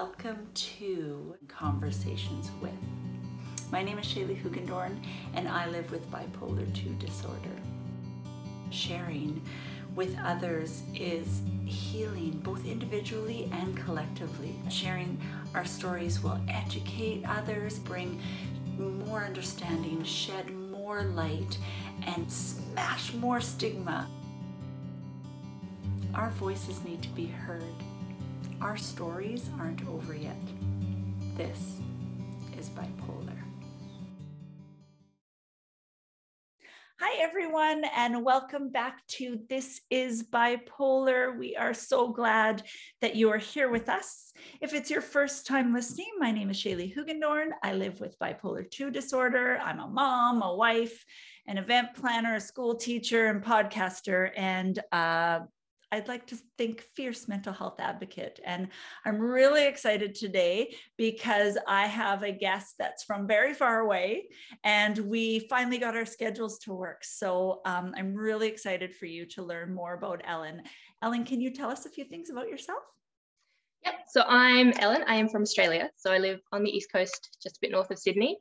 Welcome to Conversations with. My name is Shaley Hoogendoorn, and I live with bipolar 2 disorder. Sharing with others is healing, both individually and collectively. Sharing our stories will educate others, bring more understanding, shed more light, and smash more stigma. Our voices need to be heard our stories aren't over yet. This is bipolar. Hi, everyone, and welcome back to This is Bipolar. We are so glad that you are here with us. If it's your first time listening, my name is Shaley Hoogendoorn. I live with bipolar 2 disorder. I'm a mom, a wife, an event planner, a school teacher, and podcaster. And uh, I'd like to think fierce mental health advocate. And I'm really excited today because I have a guest that's from very far away and we finally got our schedules to work. So um, I'm really excited for you to learn more about Ellen. Ellen, can you tell us a few things about yourself? Yep. So I'm Ellen. I am from Australia. So I live on the East Coast, just a bit north of Sydney.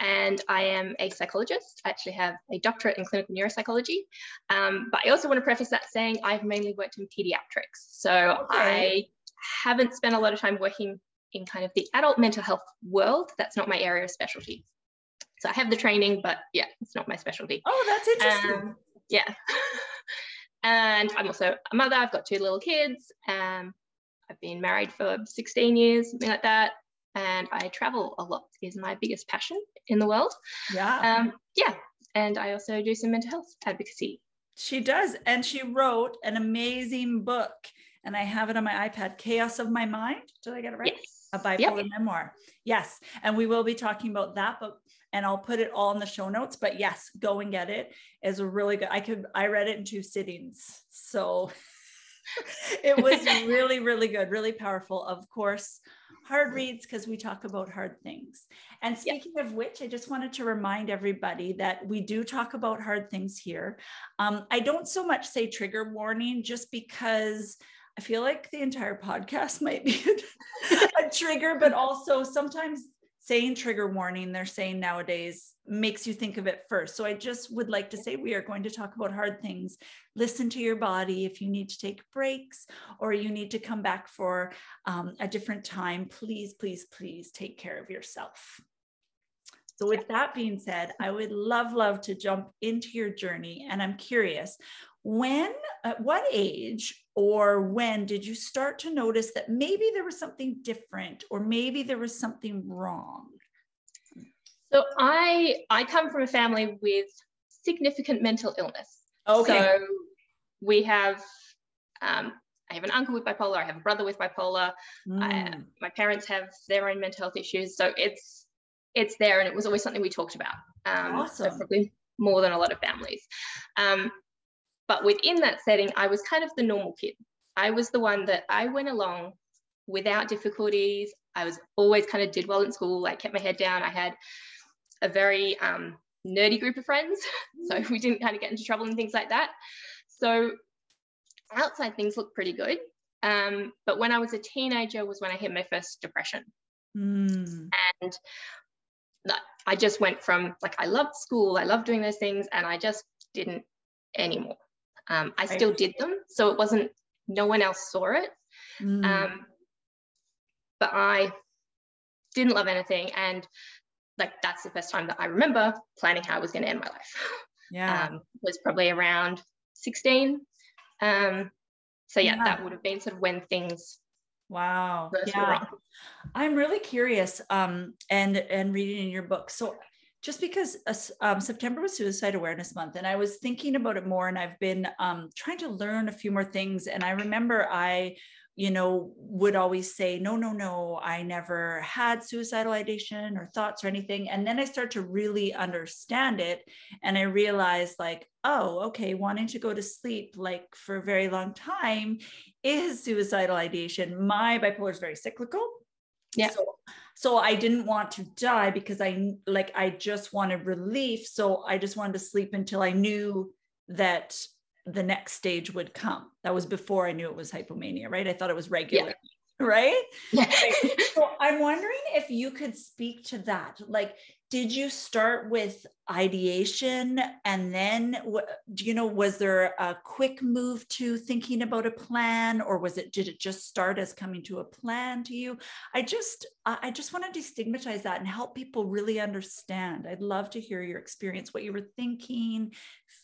And I am a psychologist. I actually have a doctorate in clinical neuropsychology. Um, but I also want to preface that saying I've mainly worked in pediatrics. So okay. I haven't spent a lot of time working in kind of the adult mental health world. That's not my area of specialty. So I have the training, but yeah, it's not my specialty. Oh, that's interesting. Um, yeah. and I'm also a mother. I've got two little kids. Um, I've been married for 16 years, something like that. And I travel a lot is my biggest passion in the world. Yeah. Um, yeah. And I also do some mental health advocacy. She does. And she wrote an amazing book. And I have it on my iPad, Chaos of My Mind. Did I get it right? Yes. A bipolar yep. memoir. Yes. And we will be talking about that, but and I'll put it all in the show notes. But yes, go and get it. Is a really good. I could I read it in two sittings. So it was really, really good, really powerful. Of course, hard reads because we talk about hard things. And speaking of which, I just wanted to remind everybody that we do talk about hard things here. Um, I don't so much say trigger warning just because. I feel like the entire podcast might be a trigger, but also sometimes saying trigger warning, they're saying nowadays makes you think of it first. So I just would like to say we are going to talk about hard things. Listen to your body. If you need to take breaks or you need to come back for um, a different time, please, please, please take care of yourself. So, with that being said, I would love, love to jump into your journey. And I'm curious, when, at what age or when did you start to notice that maybe there was something different or maybe there was something wrong? So I I come from a family with significant mental illness. Okay. So we have um, I have an uncle with bipolar. I have a brother with bipolar. Mm. I, my parents have their own mental health issues. So it's it's there, and it was always something we talked about. Um, awesome. So probably more than a lot of families. Um, but within that setting, I was kind of the normal kid. I was the one that I went along without difficulties. I was always kind of did well in school. I kept my head down. I had a very um, nerdy group of friends. So we didn't kind of get into trouble and things like that. So outside things looked pretty good. Um, but when I was a teenager was when I hit my first depression. Mm. And I just went from like, I loved school, I loved doing those things, and I just didn't anymore. Um, I still did them. So it wasn't, no one else saw it. Mm. Um, but I didn't love anything. And like, that's the first time that I remember planning how I was going to end my life. Yeah. Um, was probably around 16. Um, so yeah, yeah, that would have been sort of when things Wow. Yeah. I'm really curious um, and and reading in your book. So just because um, September was Suicide Awareness Month, and I was thinking about it more, and I've been um, trying to learn a few more things. And I remember I, you know, would always say, no, no, no, I never had suicidal ideation or thoughts or anything. And then I start to really understand it, and I realized, like, oh, okay, wanting to go to sleep like for a very long time is suicidal ideation. My bipolar is very cyclical. Yeah. So so i didn't want to die because i like i just wanted relief so i just wanted to sleep until i knew that the next stage would come that was before i knew it was hypomania right i thought it was regular yeah. right? Yeah. so I'm wondering if you could speak to that. Like, did you start with ideation? And then do you know was there a quick move to thinking about a plan or was it did it just start as coming to a plan to you? I just i just want to destigmatize that and help people really understand. I'd love to hear your experience what you were thinking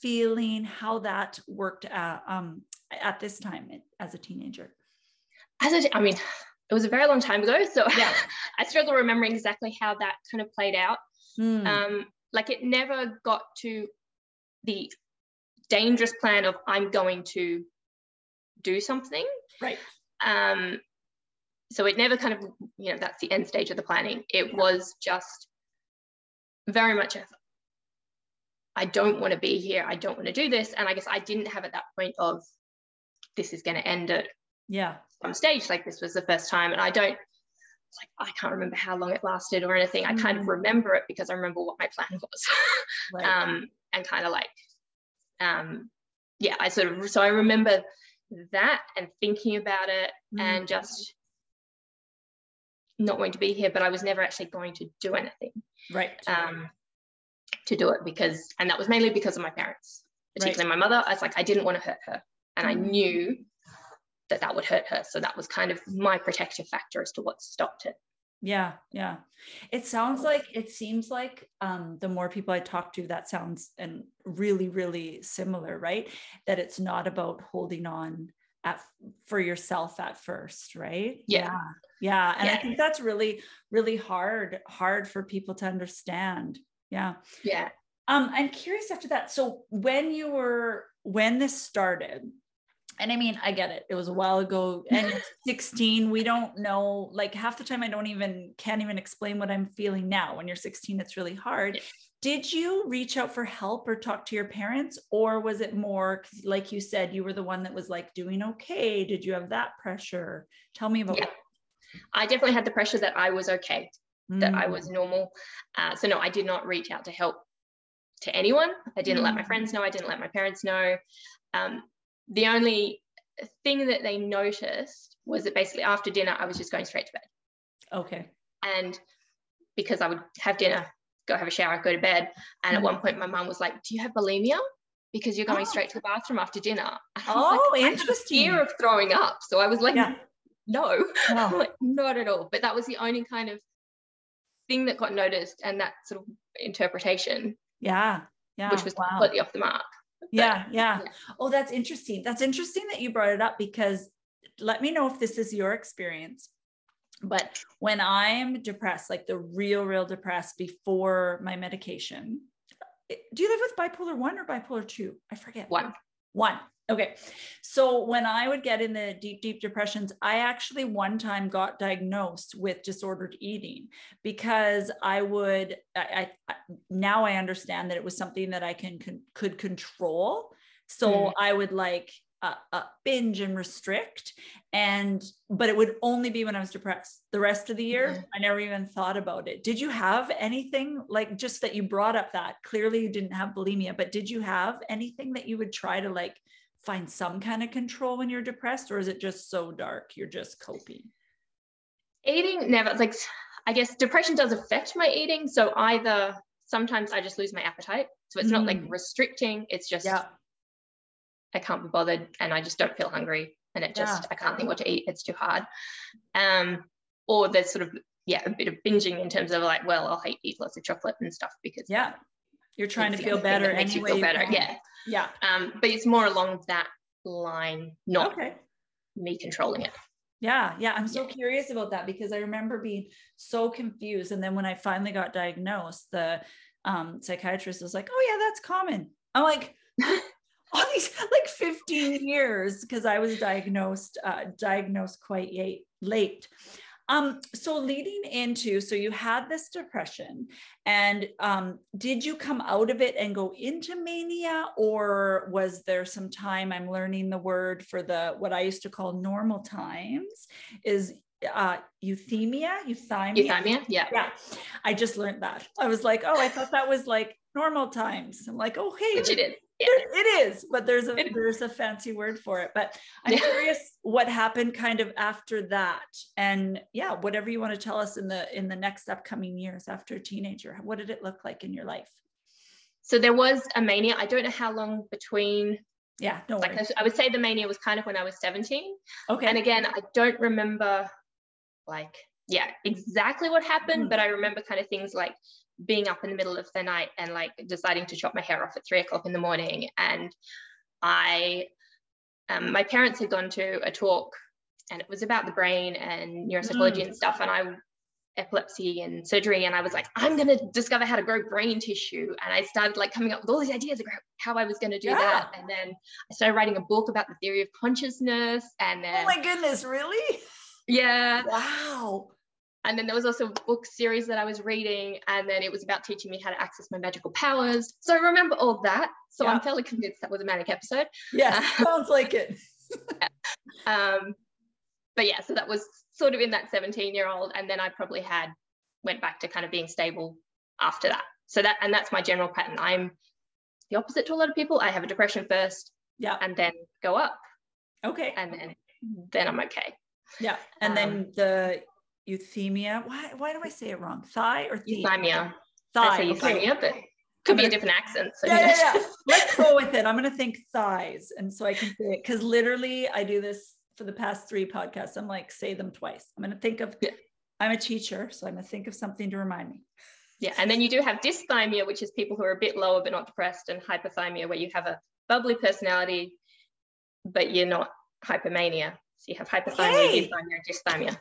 feeling how that worked at, um, at this time as a teenager. As a, I mean it was a very long time ago so yeah. i struggle remembering exactly how that kind of played out Mm. Um, like it never got to the dangerous plan of I'm going to do something. Right. Um, so it never kind of, you know, that's the end stage of the planning. It yeah. was just very much a, I don't want to be here. I don't want to do this. And I guess I didn't have at that point of this is going to end at yeah some stage. Like this was the first time. And I don't like I can't remember how long it lasted or anything. I kind of mm. remember it because I remember what my plan was. right. um, and kind of like um, yeah, I sort of so I remember that and thinking about it mm. and just not wanting to be here, but I was never actually going to do anything. Right. Um, to do it because and that was mainly because of my parents, particularly right. my mother. I was like, I didn't want to hurt her. And. I knew that that would hurt her. So that was kind of my protective factor as to what stopped it. Yeah, yeah. It sounds like it seems like um, the more people I talk to, that sounds and really, really similar, right? That it's not about holding on at for yourself at first, right? Yeah. Yeah. yeah. And yeah. I think that's really, really hard, hard for people to understand. Yeah. Yeah. Um, I'm curious after that. So when you were when this started, and I mean, I get it. It was a while ago and 16, we don't know, like half the time I don't even, can't even explain what I'm feeling now. When you're 16, it's really hard. Did you reach out for help or talk to your parents? Or was it more, like you said, you were the one that was like doing okay? Did you have that pressure? Tell me about yeah. I definitely had the pressure that I was okay, mm. that I was mm. normal. Uh, so no, I did not reach out to help to anyone. I didn't mm. let my mm. friends know. I didn't let my parents know. Um, the only thing that they noticed was that basically after dinner, I was just going straight to bed. Okay. And because I would have dinner, go have a shower, go to bed. And mm-hmm. at one point, my mom was like, Do you have bulimia? Because you're going oh. straight to the bathroom after dinner. Oh, like, interesting. fear of throwing up. So I was like, yeah. No, no. like, not at all. But that was the only kind of thing that got noticed and that sort of interpretation. Yeah. Yeah. Which was wow. completely off the mark yeah, yeah. Oh, that's interesting. That's interesting that you brought it up because let me know if this is your experience. But when I'm depressed, like the real, real depressed before my medication, eh, do you live with bipolar one or bipolar two? I forget. One. One. Okay. So when I would get in the deep, deep depressions, I actually one time got diagnosed with disordered eating because I would, I, I now I understand that it was something that I can, can could control. So mm. I would like uh, uh, binge and restrict and but it would only be when i was depressed the rest of the year mm-hmm. i never even thought about it did you have anything like just that you brought up that clearly you didn't have bulimia but did you have anything that you would try to like find some kind of control when you're depressed or is it just so dark you're just coping eating never like i guess depression does affect my eating so either sometimes i just lose my appetite so it's mm. not like mm. restricting it's just yeah. i can't be bothered and i just don't feel hungry and it just yeah. i can't think what to eat it's too hard um or there's sort of yeah a bit of binging in terms of like well i'll eat lots of chocolate and stuff because yeah you're trying to feel better makes you feel better yeah yeah. Um, but it's more along that line, not okay. me controlling it. Yeah, yeah. I'm so yeah. curious about that because I remember being so confused. And then when I finally got diagnosed, the um, psychiatrist was like, Oh, yeah, that's common. I'm like, all these like 15 years because I was diagnosed, uh, diagnosed quite late. Um, so leading into, so you had this depression, and um, did you come out of it and go into mania, or was there some time? I'm learning the word for the what I used to call normal times is uh euthymia euthymia? Euthymia? Yeah. Yeah. I just learned that. I was like oh i thought that was like normal times. I'm like oh hey Which it is yeah. it is, but there's a there's a fancy word for it. But I'm yeah. curious what happened kind of after that. And yeah, whatever you want to tell us in the in the next upcoming years after a teenager. What did it look like in your life? So there was a mania. I don't know how long between yeah, no like I would say the mania was kind of when I was 17. Okay. And again, I don't remember like yeah, exactly what happened, mm. but I remember kind of things like being up in the middle of the night and like deciding to chop my hair off at three o'clock in the morning. And I, um, my parents had gone to a talk and it was about the brain and neuropsychology mm. and stuff. And I, epilepsy and surgery. And I was like, I'm going to discover how to grow brain tissue. And I started like coming up with all these ideas about how I was going to do yeah. that. And then I started writing a book about the theory of consciousness. And then, oh my goodness, really? Yeah. Wow. And then there was also a book series that I was reading, and then it was about teaching me how to access my magical powers. So I remember all that. So yeah. I'm fairly convinced that was a manic episode. Yeah, uh, sounds like it. um, but yeah, so that was sort of in that 17 year old, and then I probably had went back to kind of being stable after that. So that and that's my general pattern. I'm the opposite to a lot of people. I have a depression first, yeah, and then go up. Okay, and then then I'm okay. Yeah, and um, then the euthymia. Why, why do I say it wrong? Thigh or thigh? Euthymia. Thigh. I say euthymia, but could be a different accent. So yeah, yeah, yeah. Let's go with it. I'm going to think thighs. And so I can say it because literally I do this for the past three podcasts. I'm like, say them twice. I'm going to think of, yeah. I'm a teacher. So I'm going to think of something to remind me. Yeah. And then you do have dysthymia, which is people who are a bit lower but not depressed, and hyperthymia, where you have a bubbly personality, but you're not hypomania. So you have hyperthymia, hey. dysthymia, dysthymia.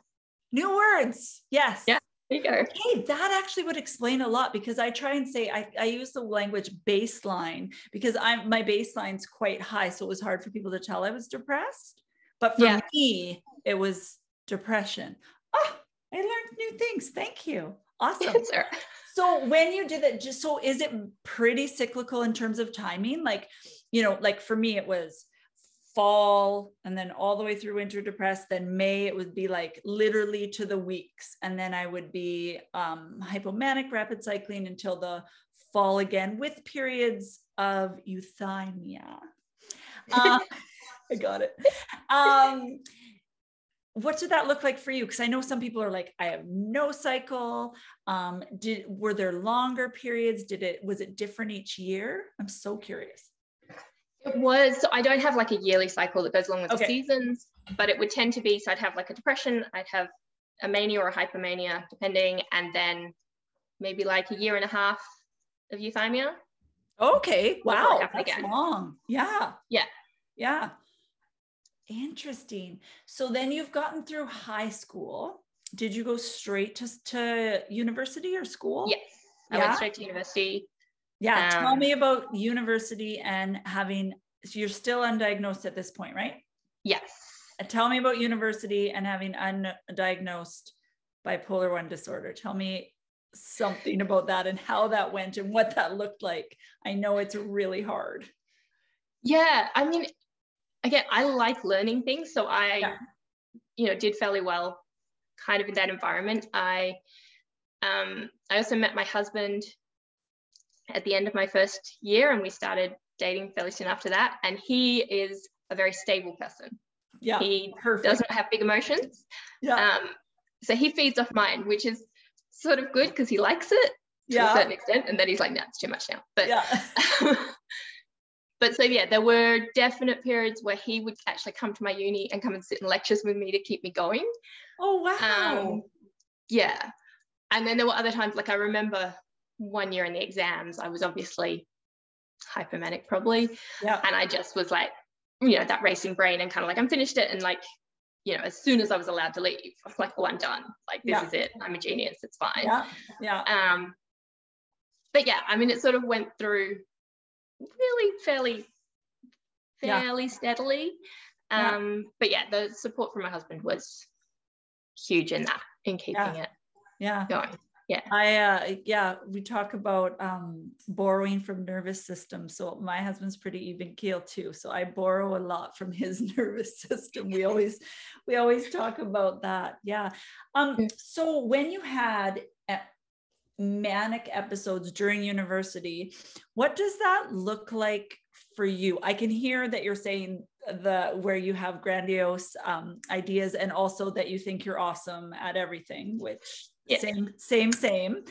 New words. Yes. Yeah. There you go. Hey, that actually would explain a lot because I try and say I, I use the language baseline because I'm my baseline's quite high. So it was hard for people to tell I was depressed. But for yeah. me, it was depression. Oh, I learned new things. Thank you. Awesome. so when you did that, just so is it pretty cyclical in terms of timing? Like, you know, like for me, it was fall and then all the way through winter depressed then may it would be like literally to the weeks. And then i would be um, hypomanic rapid cycling until the fall again with periods of euthymia. Uh, i got it. Um, what did that look like for you? Because i know some people are like i have no cycle. Um, did were there longer periods? Did it was it different each year? I'm so curious it was, so I don't have like a yearly cycle that goes along with okay. the seasons, but it would tend to be, so I'd have like a depression, I'd have a mania or a hypomania, depending, and then maybe like a year and a half of euthymia. Okay. Wow. That's again. long. Yeah. Yeah. Yeah. Interesting. So then you've gotten through high school. Did you go straight to, to university or school? Yes. I yeah? went straight to university. Yeah. Um, tell me about university and having, so you're still undiagnosed at this point, right? Yes. Tell me about university and having undiagnosed bipolar one disorder. Tell me something about that and how that went and what that looked like. I know it's really hard. Yeah. I mean, again, I like learning things. So I, yeah. you know, did fairly well kind of in that environment. I, um, I also met my husband at the end of my first year and we started dating fairly soon after that. And he is a very stable person. Yeah. He perfect. doesn't have big emotions. Yeah. Um, so he feeds off mine, which is sort of good because he likes it to yeah. a certain extent. And then he's like, no, it's too much now. But yeah. but so yeah, there were definite periods where he would actually come to my uni and come and sit in lectures with me to keep me going. Oh wow. Um, yeah. And then there were other times, like I remember one year in the exams, I was obviously hypomanic probably. Yeah. And I just was like, you know, that racing brain and kind of like, I'm finished it. And like, you know, as soon as I was allowed to leave, I was like, oh, I'm done. Like, this yeah. is it. I'm a genius. It's fine. Yeah. Yeah. Um, but yeah, I mean, it sort of went through really fairly, fairly yeah. steadily. Um, yeah. but yeah, the support from my husband was huge in that, in keeping it yeah going yeah i uh yeah we talk about um borrowing from nervous system so my husband's pretty even keel too so i borrow a lot from his nervous system we always we always talk about that yeah um so when you had manic episodes during university. What does that look like for you? I can hear that you're saying the where you have grandiose um, ideas and also that you think you're awesome at everything, which yeah. same same same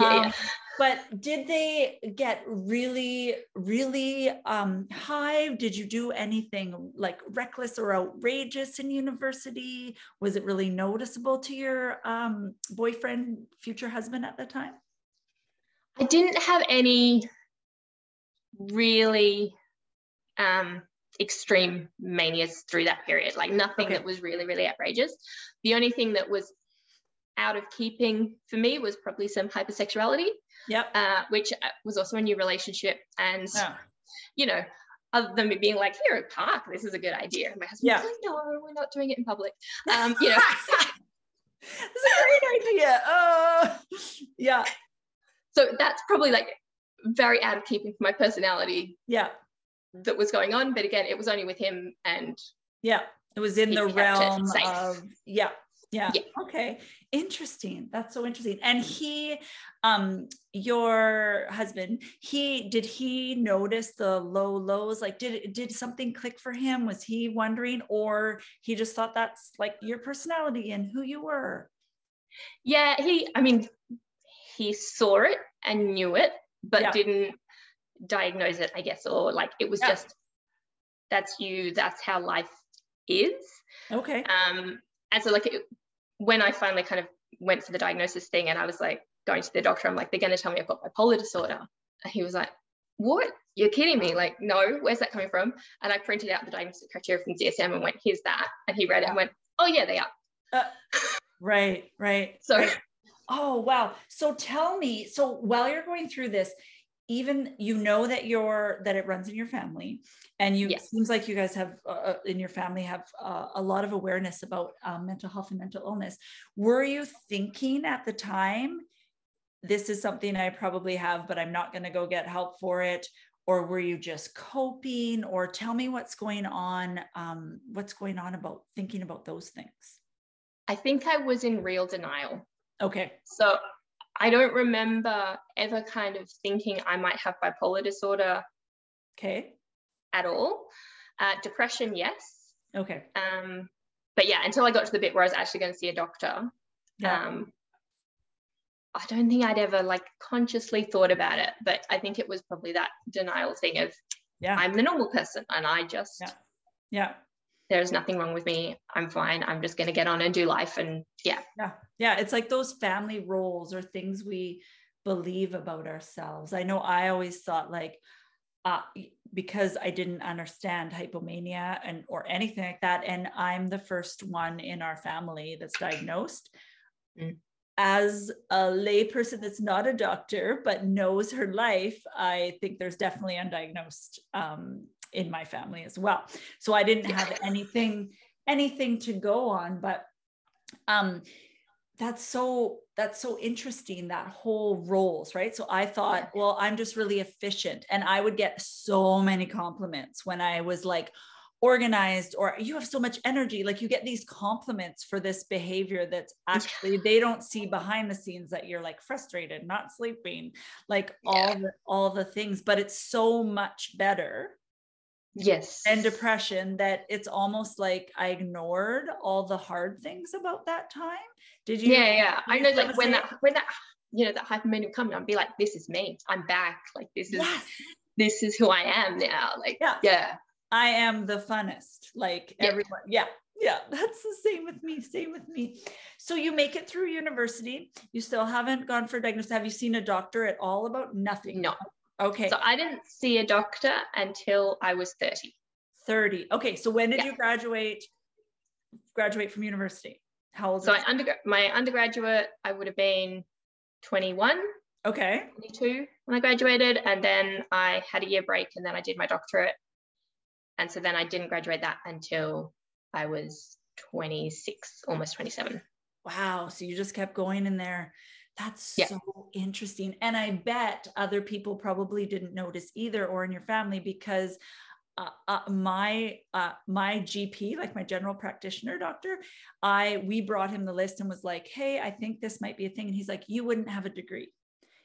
yeah, um, yeah. but did they get really really um, high did you do anything like reckless or outrageous in university was it really noticeable to your um, boyfriend future husband at the time i didn't have any really um, extreme manias through that period like nothing okay. that was really really outrageous the only thing that was out of keeping for me was probably some hypersexuality. Yep. Uh, which uh, was also a new relationship. And, yeah. you know, other than me being like, here at park, this is a good idea. My husband yeah. like, no, we're not doing it in public. Um, you know. It's a great idea. Oh, yeah. So that's probably like very out of keeping for my personality. Yeah. That was going on. But again, it was only with him and yeah, it was in the realm of yeah, yeah. yeah. Okay. Interesting. That's so interesting. And he, um, your husband, he did he notice the low lows? Like, did did something click for him? Was he wondering, or he just thought that's like your personality and who you were? Yeah, he. I mean, he saw it and knew it, but yeah. didn't diagnose it. I guess, or like it was yeah. just that's you. That's how life is. Okay. Um, and so like it, when I finally kind of went for the diagnosis thing and I was like going to the doctor, I'm like, they're going to tell me I've got bipolar disorder. And he was like, what? You're kidding me. Like, no, where's that coming from? And I printed out the diagnostic criteria from DSM and went, here's that. And he read it and went, oh, yeah, they are. Uh, right, right. So, right. oh, wow. So tell me, so while you're going through this, even you know that you're that it runs in your family and you yes. seems like you guys have uh, uh, in your family have uh, a lot of awareness about um, mental health and mental illness. Were you thinking at the time this is something i probably have but i'm not going to go get help for it or were you just coping? Or tell me what's going on um, what's going on about thinking about those things. I think i was in real denial. Okay. So I don't remember ever kind of thinking I might have bipolar disorder. Okay. At all. Uh, depression, yes. Okay. Um, but yeah, until I got to the bit where I was actually going to see a doctor, yeah. um, I don't think I'd ever like consciously thought about it. But I think it was probably that denial thing of, yeah, I'm the normal person, and I just, yeah, yeah, there's nothing wrong with me. I'm fine. I'm just going to get on and do life. And yeah. Yeah. Yeah. It's like those family roles or things we believe about ourselves. I know I always thought like, uh, because I didn't understand hypomania and or anything like that, and I'm the first one in our family that's diagnosed. Mm. As a layperson that's not a doctor but knows her life, I think there's definitely undiagnosed um, in my family as well. So I didn't have anything anything to go on, but um that's so that's so interesting that whole roles right? So i thought well i'm just really efficient and i would get so many compliments when i was like organized or you have so much energy like you get these compliments for this behavior that's actually they don't see behind the scenes that you're like frustrated not sleeping like yeah. all the all the things but it's so much better yes. and depression that it's almost like i ignored all the hard things about that time. Did you yeah yeah. i know like when that when that you know that hypermania would come i'd be like this is me. I'm back. Like this is yes. this is who i am now. Like yeah. yeah i am the funnest like yeah. everyone yeah yeah that's the same with me same with me so you make it through university you still haven't gone for a diagnosis have you seen a doctor at all about nothing no Okay. So I didn't see a doctor until I was 30. 30. Okay. So when did yeah. you graduate graduate from university? How old? So I under, my undergraduate, I would have been 21. Okay. 22 when I graduated. And then I had a year break and then I did my doctorate. And so then I didn't graduate that until I was 26, almost 27. Wow. So you just kept going in there. That's yeah. so interesting. And I bet other people probably didn't notice either, or in your family, because uh, uh, my uh, my GP, like my general practitioner doctor, I we brought him the list and was like, "Hey, I think this might be a thing." And he's like, "You wouldn't have a degree."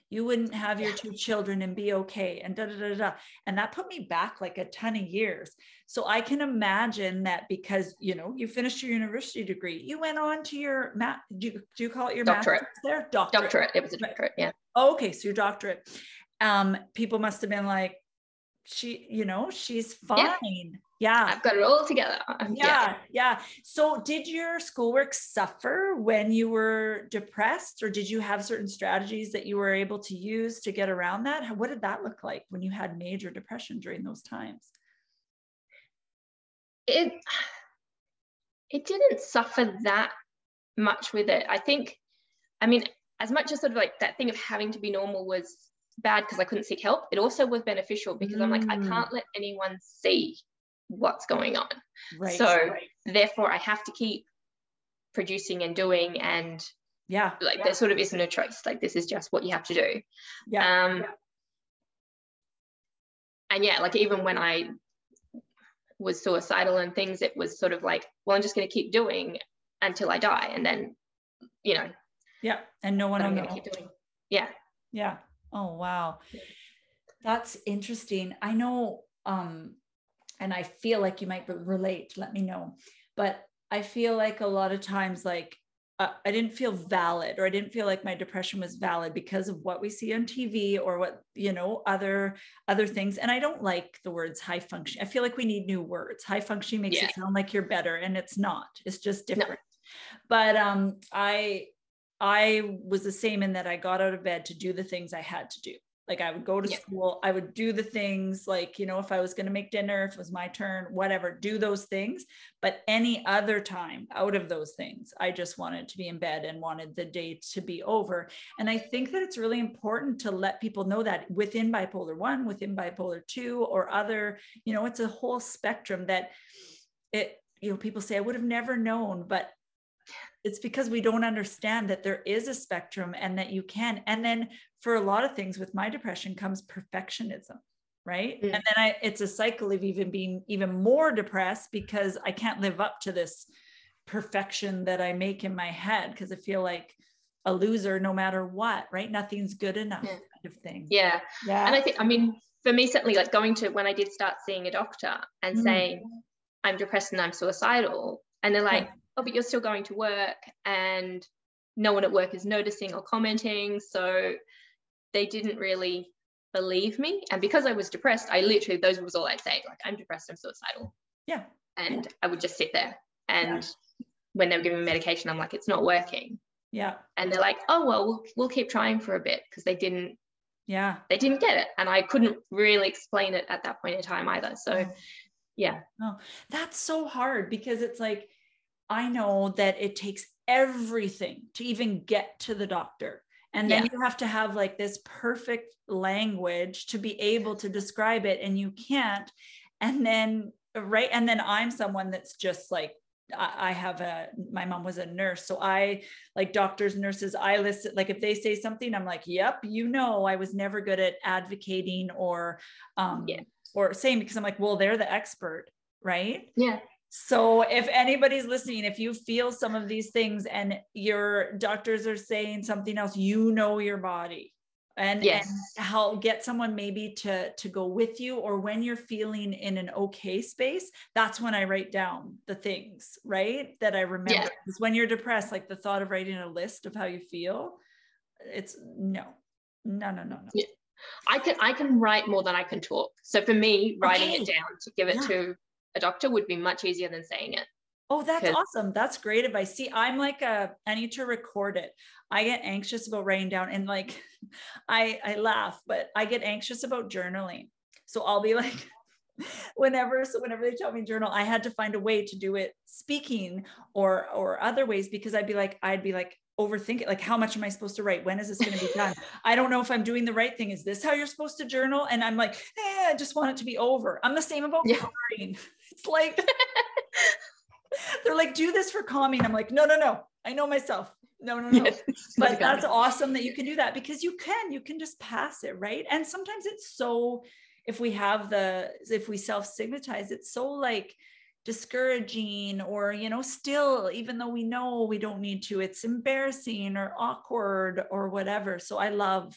You wouldn't have your two children and be okay and da da da da and that put me back like a ton of years. So i can imagine that because you know you finished your university degree you went on to your mat do you, do you call it your doctorate. there? Doctorate. doctorate. It was a doctorate yeah. Oh, okay so your doctorate. Um people must have been like she you know she's fine. yeah. Yeah. i've got it all together yeah, yeah yeah so did your schoolwork suffer when you were depressed or did you have certain strategies that you were able to use to get around that what did that look like when you had major depression during those times it it didn't suffer that much with it i think i mean as much as sort of like that thing of having to be normal was bad because I couldn't seek help. It also was beneficial because mm. I'm like, I mm. can't let anyone see what's going on. Right, so right. therefore I have to keep producing and doing and yeah like yeah. there sort of isn't a choice like this is just what you have to do yeah, um, yeah. and yeah like even when i was suicidal and things it was sort of like well i'm just going to keep doing until i die and then you know yeah and no one will know. keep doing yeah yeah Oh, wow. That's interesting. I know, um, and I feel like you might relate, let me know. But I feel like a lot of times, like, uh, I didn't feel valid or I didn't feel like my depression was valid because of what we see on TV or what you know other other things and I don't like the words high function I feel like we need new words high functioning makes yeah. it sound like you're better and it's not it's just different no. but um I I was the same in that I got out of bed to do the things I had to do. Like I would go to yeah. school, I would do the things like, you know, if I was going to make dinner, if it was my turn, whatever, do those things. But any other time out of those things, I just wanted to be in bed and wanted the day to be over. And I think that it's really important to let people know that within bipolar one, within bipolar two, or other, you know, it's a whole spectrum that it, you know, people say, I would have never known, but it's because we don't understand that there is a spectrum and that you can and then for a lot of things with my depression comes perfectionism right mm. and then i it's a cycle of even being even more depressed because i can't live up to this perfection that i make in my head because i feel like a loser no matter what right nothing's good enough yeah. kind of thing yeah yeah and i think i mean for me certainly like going to when i did start seeing a doctor and mm. saying i'm depressed and i'm suicidal and they're like yeah oh, but you're still going to work and no one at work is noticing or commenting. So they didn't really believe me. And because I was depressed, I literally, those was all I'd say, like, I'm depressed, I'm suicidal. Yeah. And I would just sit there. And yeah. when they were giving me medication, I'm like, it's not working. Yeah. And they're like, oh, well, we'll, we'll keep trying for a bit because they didn't. Yeah. They didn't get it. And I couldn't really explain it at that point in time either. So, oh. yeah. Oh, that's so hard because it's like, I know that it takes everything to even get to the doctor. And then yeah. you have to have like this perfect language to be able to describe it, and you can't. And then, right. And then I'm someone that's just like, I have a, my mom was a nurse. So I like doctors, nurses, I listen, like if they say something, I'm like, yep, you know, I was never good at advocating or, um, yeah. or saying because I'm like, well, they're the expert. Right. Yeah. So, if anybody's listening, if you feel some of these things and your doctors are saying something else, you know your body and, yes. and help get someone maybe to to go with you or when you're feeling in an okay space that's when i write down the things right that i remember yeah. because when you're depressed like the thought of writing a list of how you feel it's no no no no no yeah. i can i can write more than i can talk so for me writing okay. it down to give it yeah. to a doctor would be much easier than saying it. Oh, that's awesome. That's great advice. See, I'm like a I need to record it. I get anxious about writing down and like I I laugh, but I get anxious about journaling. So I'll be like whenever so whenever they tell me journal, I had to find a way to do it speaking or or other ways because I'd be like I'd be like overthink it like how much am i supposed to write when is this going to be done i don't know if i'm doing the right thing is this how you're supposed to journal and i'm like eh, i just want it to be over i'm the same about yeah. coloring it's like they're like do this for calming. I'm like no no no. I know myself. No no no. Yes, but that's awesome that you can do that because you can you can just pass it right? And sometimes it's so if we have the if we self stigmatize it's so like discouraging or you know still even though we know we don't need to it's embarrassing or awkward or whatever. So i love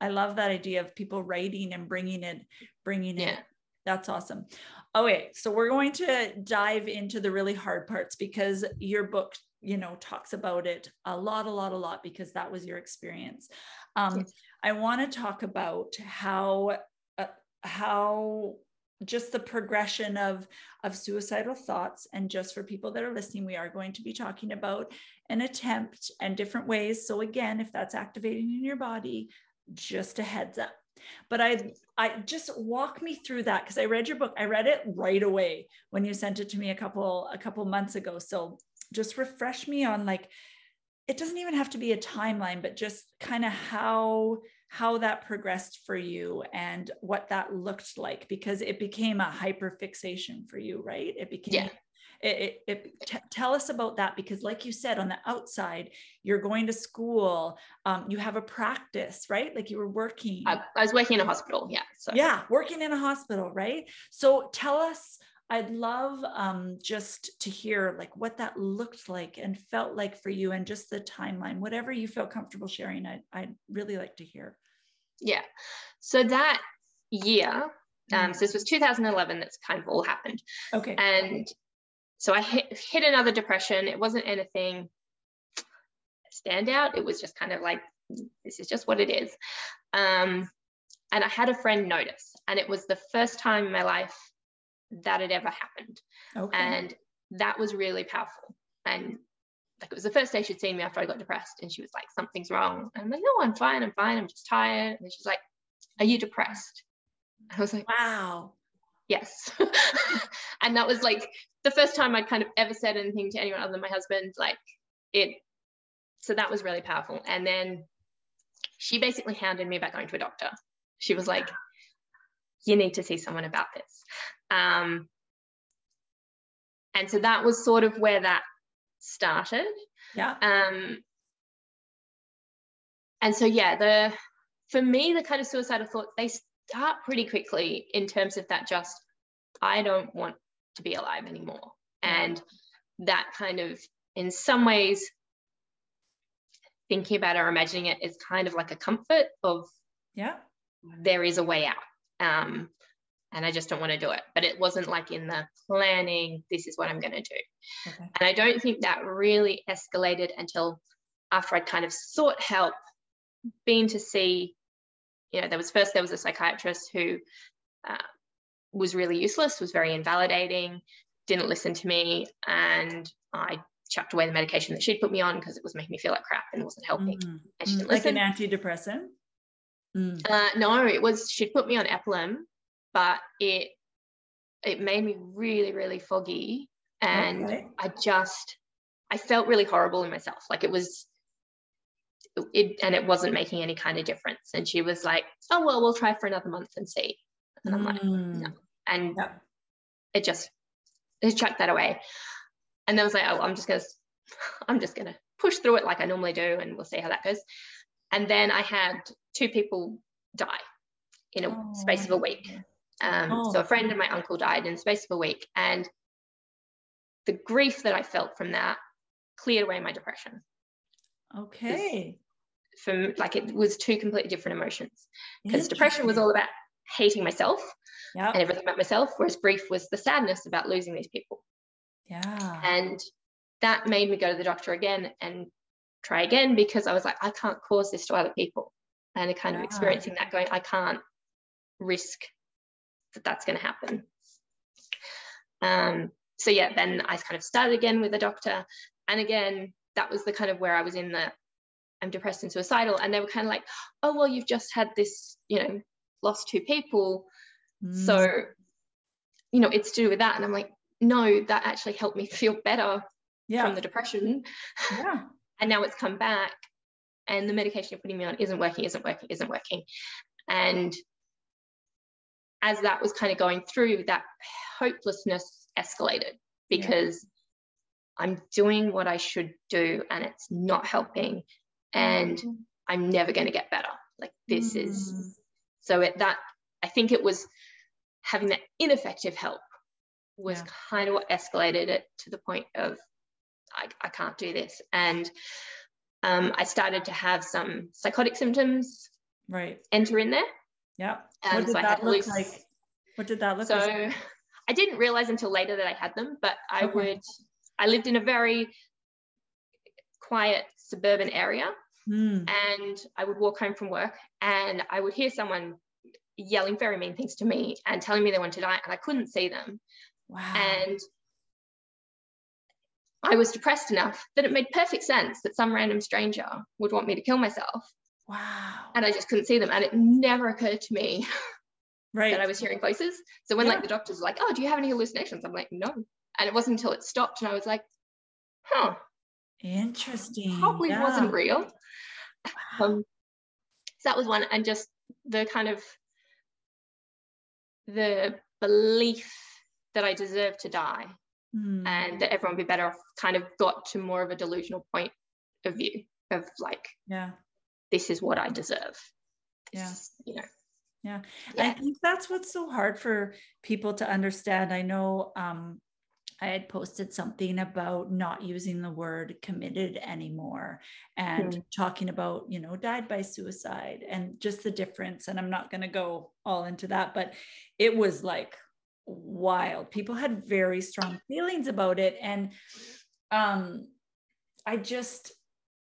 I love that idea of people writing and bringing it, bringing Yeah. it. That's awesome. Okay, so we're going to dive into the really hard parts because your book, you know, talks about it a lot, a lot, a lot because that was your experience. Um, Yes. I want to talk about how uh, how just the progression of of suicidal thoughts and just for people that are listening we are going to be talking about an attempt and different ways so again if that's activating in your body just a heads up but i i just walk me through that because i read your book. I read it right away when you sent it to me a couple a couple months ago. So just refresh me on like it doesn't even have to be a timeline but just kind of how how that progressed for you and what that looked like because it became a hyper fixation for you right? It became Yeah. It, it, t- tell us about that because like you said on the outside you're going to school um, you have a practice right like you were working I, I was working in a hospital. Yeah. So yeah working in a hospital right so tell us i'd love um, just to hear like what that looked like and felt like for you and just the timeline whatever you feel comfortable sharing I, i'd really like to hear yeah. So that year, um, Mhm. so this was 2011. That's kind of all happened, okay and so I hit, hit another depression. It wasn't anything standout. It was just kind of like this is just what it is. Um, and I had a friend notice, and it was the first time in my life that had ever happened. okay and that was really powerful and like it was the first day she'd seen me after I got depressed and she was like something's wrong and I'm like no I'm fine I'm fine I'm just tired and she's like are you depressed I was like wow yes and that was like the first time I'd kind of ever said anything to anyone other than my husband like it so that was really powerful. And then she basically hounded me about going to a doctor. She was like you need to see someone about this. Um, and so that was sort of where that started. Yeah. Um, and so yeah the for me the kind of suicidal thoughts they start pretty quickly in terms of that just i don't want to be alive anymore. And that kind of in some ways thinking about it or imagining it is kind of like a comfort of yeah. there is a way out. Um, and i just don't want to do it. But it wasn't like in the planning this is what i'm going to do. Okay. And I don't think that really escalated until after I'd kind of sought help, been to see, you know, there was first there was a psychiatrist who uh, was really useless, was very invalidating, didn't listen to me, and I chucked away the medication that she'd put me on because it was making me feel like crap and wasn't helping. Mm, And she didn't like an antidepressant Mm, Uh, no, it was she'd put me on Epilim, but it it made me really really foggy and okay. I just I felt really horrible in myself. Like it was it and it wasn't making any kind of difference. And she was like, Oh well, we'll try for another month and see. And I'm like, Mm, no. And yeah. it just it chucked that away. And then I was like, oh, I'm just gonna I'm just gonna push through it like I normally do and we'll see how that goes. And then I had two people die in a space of a week. Um, So Oh. a friend and my uncle died in the space of a week. And the grief that I felt from that cleared away my depression. Okay. From like it was two completely different emotions. Because depression was all about hating myself yeah. and everything about myself, whereas grief was the sadness about losing these people. Yeah. And that made me go to the doctor again and try again because I was like, I can't cause this to other people. And I kind of experiencing that going, I can't risk that that's going to happen. Um, so yeah, then I kind of started again with a doctor. And again, that was the kind of where I was in the I'm depressed and suicidal. And they were kind of like, oh, well, you've just had this, you know, lost two people. Mm, So, you know, it's to do with that. And I'm like, no, that actually helped me feel better yeah. from the depression. yeah. And now it's come back and the medication you're putting me on isn't working, isn't working, isn't working. And as that was kind of going through, that hopelessness escalated because I'm doing what I should do and it's not helping. And I'm never going to get better. Like this is Mm, so it that I think it was having that ineffective help was Yeah. kind of what escalated it to the point of I, I can't do this. And um, I started to have some psychotic symptoms right enter in there. Yeah. Um, what did so that look loose- like? What did that look So like? I didn't realize until later that I had them, but I Okay. would, I lived in a very quiet suburban area Mm, and I would walk home from work and I would hear someone yelling very mean things to me and telling me they wanted to die and I couldn't see them. wow. And I was depressed enough that it made perfect sense that some random stranger would want me to kill myself wow. and I just couldn't see them. And it never occurred to me right. that I was hearing voices. So when Yeah. like the doctors were like, oh, do you have any hallucinations? I'm like, no. And it wasn't until it stopped and I was like, huh, Interesting. probably yeah. wasn't real. Um, so that was one. And just the kind of the belief that I deserve to die Mm, and that everyone would be better off kind of got to more of a delusional point of view of like, yeah. this is what I deserve. Yeah. This, You know, Yeah. Yeah. I think that's what's so hard for people to understand. I know um, I had posted something about not using the word committed anymore and Mm. talking about, you know, died by suicide and just the difference. And I'm not going to go all into that, but it was like wild. People had very strong feelings about it. And um, I just,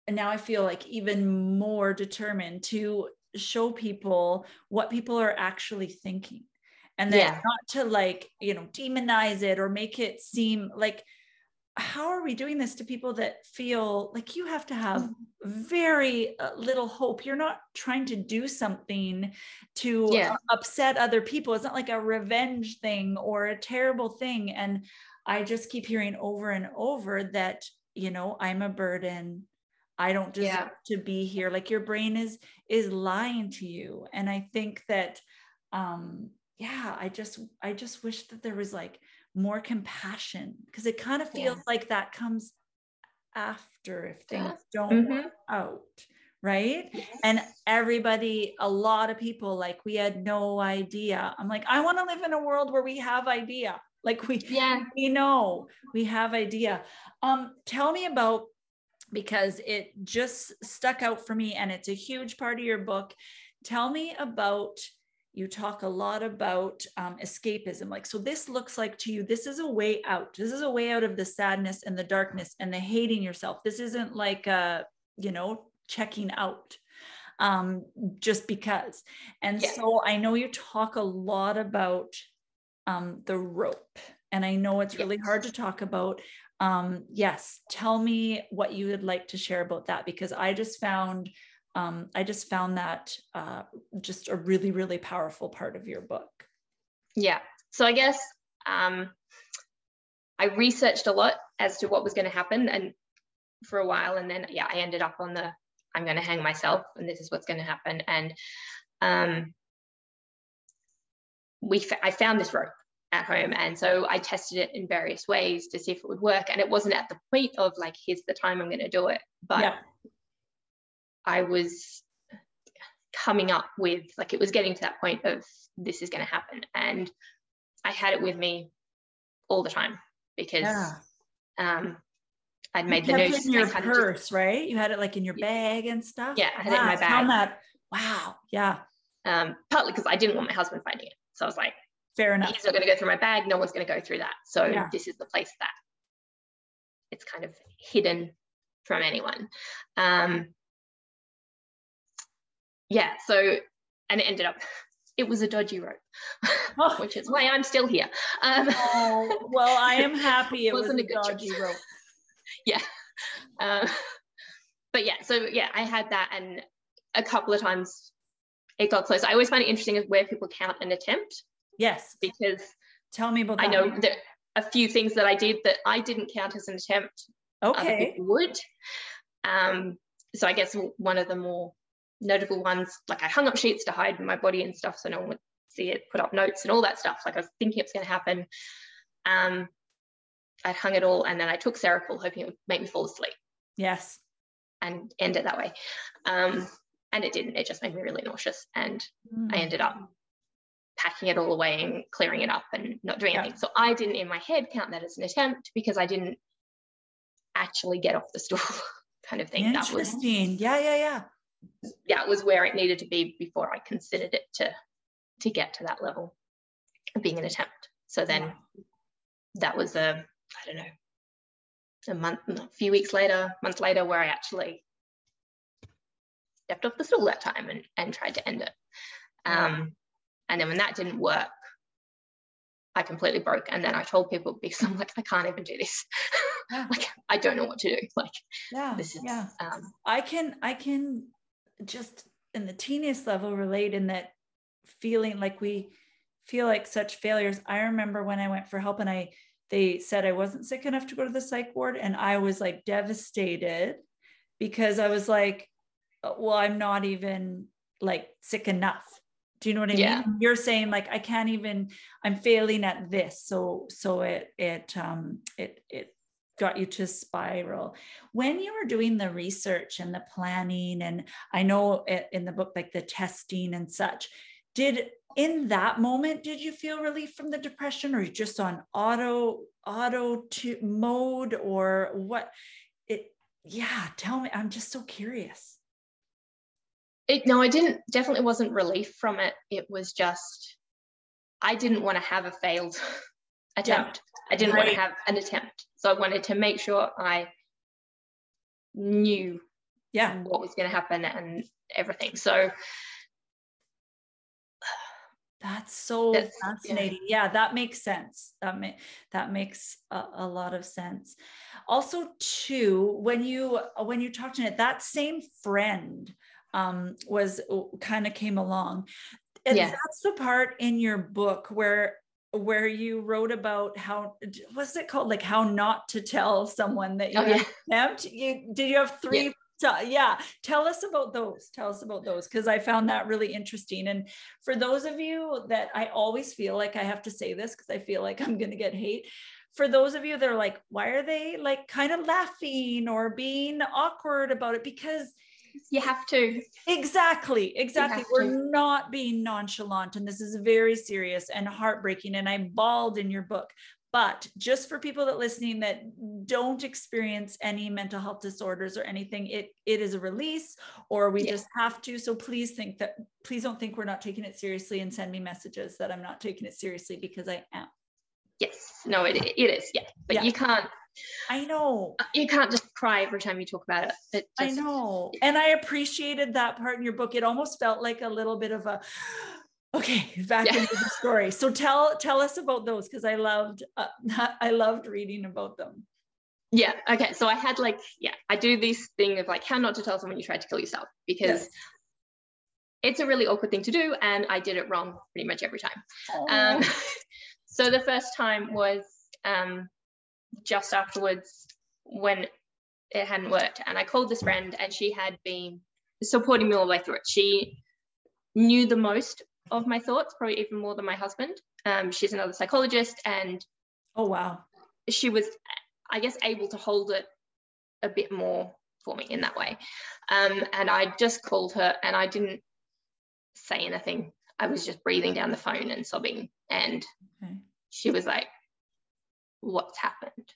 and now I feel like even more determined to show people what people are actually thinking and then Yeah. not to like you know demonize it or make it seem like how are we doing this to people that feel like you have to have very uh, little hope you're not trying to do something to Yeah. uh, upset other people it's not like a revenge thing or a terrible thing and i just keep hearing over and over that you know i'm a burden i don't deserve Yeah. to be here like your brain is is lying to you and i think that um yeah i just i just wish that there was like more compassion because it kind of Yeah. feels like that comes after if things Yeah. don't Mhm. work out right and everybody a lot of people like we had no idea i'm like i want to live in a world where we have idea like we yeah. we know we have idea um tell me about because it just stuck out for me and it's a huge part of your book tell me about you talk a lot about um, escapism like so this looks like to you this is a way out this is a way out of the sadness and the darkness and the hating yourself. This isn't like a you know checking out um just because. And Yeah. so i know you talk a lot about um the rope and i know it's really hard to talk about. Um yes tell me what you would like to share about that because i just found um, I just found that uh, just a really, really powerful part of your book. Yeah. So I guess um, I researched a lot as to what was going to happen and for a while. And then, yeah, I ended up on the I'm going to hang myself and this is what's going to happen. And um, we f- I found this rope at home. And so I tested it in various ways to see if it would work. And it wasn't at the point of like, here's the time I'm going to do it. But yeah, I was coming up with like it was getting to that point of this is going to happen and I had it with me all the time because yeah. um I'd You made the kept notes in your of just- purse, right? You had it like in your Yeah. bag and stuff. Yeah, I had it in my bag. that. Wow. Yeah. um partly because I didn't want my husband finding it so I was like Fair enough. he's not going to go through my bag no one's going to go through that so Yeah. this is the place that it's kind of hidden from anyone um yeah so and it ended up it was a dodgy rope Oh. which is why i'm still here um Oh, well, I am happy it was Wasn't a a dodgy choice. rope. Yeah. Uh, but yeah so yeah i had that and a couple of times it got close i always find it interesting where people count an attempt Yes. because Tell me about that. i know there a few things that i did that i didn't count as an attempt other Okay. people would. Um, so I guess one of the more notable ones, like I hung up sheets to hide my body and stuff so no one would see it, put up notes and all that stuff. Like I was thinking it was going to happen. Um, I'd hung it all and then I took Seroquel hoping it would make me fall asleep Yes. and end it that way. Um, and it didn't, it just made me really nauseous. And I Mm. ended up packing it all away and clearing it up and not doing Yeah. anything. So I didn't in my head count that as an attempt because I didn't actually get off the stool kind of thing. That was Interesting. Yeah, yeah, yeah. That was where it needed to be before I considered it to to get to that level of being an attempt. So then that was a I don't know a month, a few weeks later, month later, where I actually stepped off the stool that time and, and tried to end it. Um, and then when that didn't work, I completely broke. And then I told people because I'm like, I can't even do this. Yeah. like, I don't know what to do. Like, yeah, this is, yeah. Um, I can, I can just in the teeniest level relate in that feeling like we feel like such failures. I remember when I went for help and I, they said I wasn't sick enough to go to the psych ward. And I was like devastated because I was like, well, I'm not even like sick enough do you know what I yeah. mean? You're saying like I can't even I'm failing at this. So so it it um it it got you to spiral. When you were doing the research and the planning and I know in the book like the testing and such, did in that moment did you feel relief from the depression or just on auto auto to mode or what it yeah tell me i'm just so curious it, no, I didn't, definitely wasn't relief from it. It was just, I didn't want to have a failed attempt. Yeah. I didn't right. want to have an attempt. So I wanted to make sure I knew yeah what was going to happen and everything. So that's so that's, fascinating. Yeah. yeah. that makes sense. That ma- that makes a, a, lot of sense. Also, too, when you when you talked to it, that same friend um, was kind of came along. And yeah. that's the part in your book where where you wrote about how what's it called? Like how not to tell someone that you oh, yeah. you did you have three yeah. yeah. Tell us about those tell us about those because i found that really interesting. And for those of you that i always feel like i have to say this because i feel like i'm going to get hate for those of you that are like why are they like kind of laughing or being awkward about it? Because you have to exactly exactly we're to. not being nonchalant and this is very serious and heartbreaking and i bawled in your book but just for people that listening that don't experience any mental health disorders or anything it it is a release or we yeah. just have to so please think that please don't think we're not taking it seriously and send me messages that i'm not taking it seriously because i am yes no it, it is yeah but yeah. you can't I know. Uh, you can't just cry every time you talk about it. it just... I know. And I appreciated that part in your book. It almost felt like a little bit of a okay, back yeah. into the story. So tell tell us about those because I loved uh, I loved reading about them. Yeah. Okay. So I had like, yeah, I do this thing of like how not to tell someone you tried to kill yourself because yes. it's a really awkward thing to do. And I did it wrong pretty much every time. Um, so the first time was um, just afterwards when it hadn't worked. And I called this friend and she had been supporting me all the way through it. She knew the most of my thoughts, probably even more than my husband. Um, she's another psychologist and oh wow. She was, I guess, able to hold it a bit more for me in that way. Um, and I just called her and I didn't say anything. I was just breathing down the phone and sobbing. And okay. she was like, what's happened?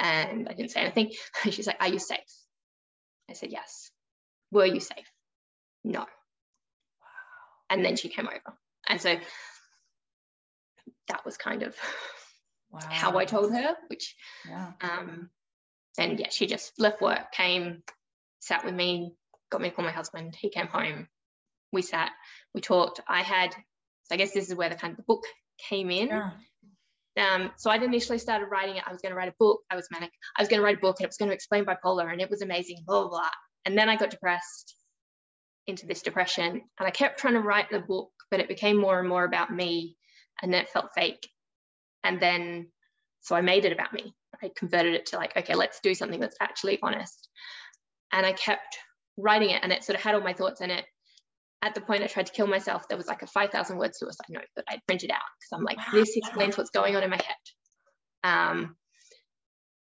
And I didn't say anything. She's like, Are you safe? I said, Yes. Were you safe? No. Wow. And then she came over. And so that was kind of wow. how I told her, which, yeah. um, and yeah, she just left work, came, sat with me, got me to call my husband. He came home. We sat, we talked. I had, so I guess this is where the kind of the book came in. Yeah. Um, so I'd initially started writing it. I was going to write a book. I was manic. I was going to write a book and it was going to explain bipolar and it was amazing, blah, blah, blah. And then I got depressed into this depression and I kept trying to write the book, but it became more and more about me and then it felt fake. And then, so I made it about me. I converted it to like, okay, let's do something that's actually honest. And I kept writing it and it sort of had all my thoughts in it at the point I tried to kill myself, there was like a 5,000 word suicide note that I printed out because I'm like, wow. this explains what's going on in my head. Um,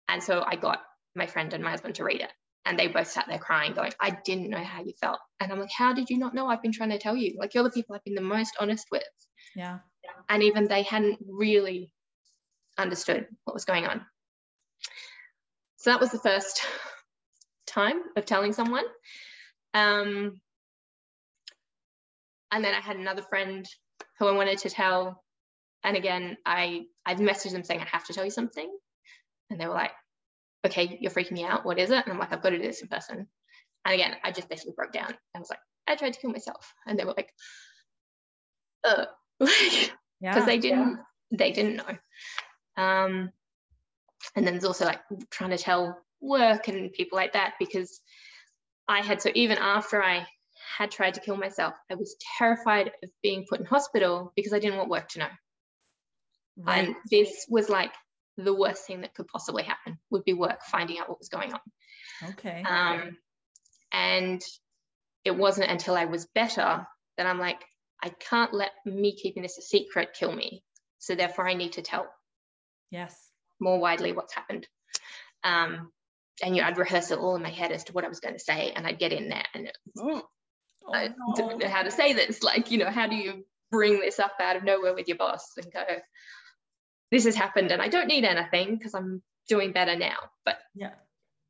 and so I got my friend and my husband to read it. And they both sat there crying, going, I didn't know how you felt. And I'm like, how did you not know? I've been trying to tell you. Like, you're the people I've been the most honest with. Yeah. And even they hadn't really understood what was going on. So that was the first time of telling someone. Um, and then I had another friend who I wanted to tell. And again, I I've messaged them saying I have to tell you something, and they were like, "Okay, you're freaking me out. What is it?" And I'm like, "I've got to do this in person." And again, I just basically broke down. I was like, "I tried to kill myself," and they were like, "Uh," because yeah, they didn't yeah. they didn't know. Um, and then there's also like trying to tell work and people like that because I had so even after I had tried to kill myself, I was terrified of being put in hospital because I didn't want work to know. Right. And this was like the worst thing that could possibly happen would be work finding out what was going on. Okay. Um, and it wasn't until I was better that I'm like, I can't let me keeping this a secret kill me. So therefore, I need to tell. Yes. More widely what's happened. Um, and you know, I'd rehearse it all in my head as to what I was going to say, and I'd get in there, and oh, I no. don't know how to say this. Like, you know, how do you bring this up out of nowhere with your boss and go, "This has happened, and I don't need anything because I'm doing better now." But yeah,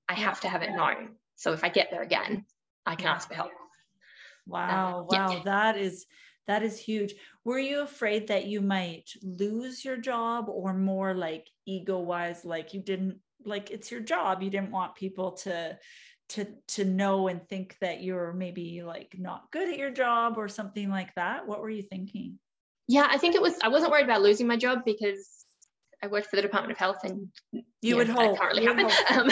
I have to have it known. So if I get there again, I can ask for help. Wow, uh, wow, yeah. that is that is huge. Were you afraid that you might lose your job, or more like ego wise, like you didn't like it's your job you didn't want people to to to know and think that you're maybe like not good at your job or something like that? What were you thinking? Yeah i think it was i wasn't worried about losing my job because i worked for the department of health and you would know, hope currently happen. um,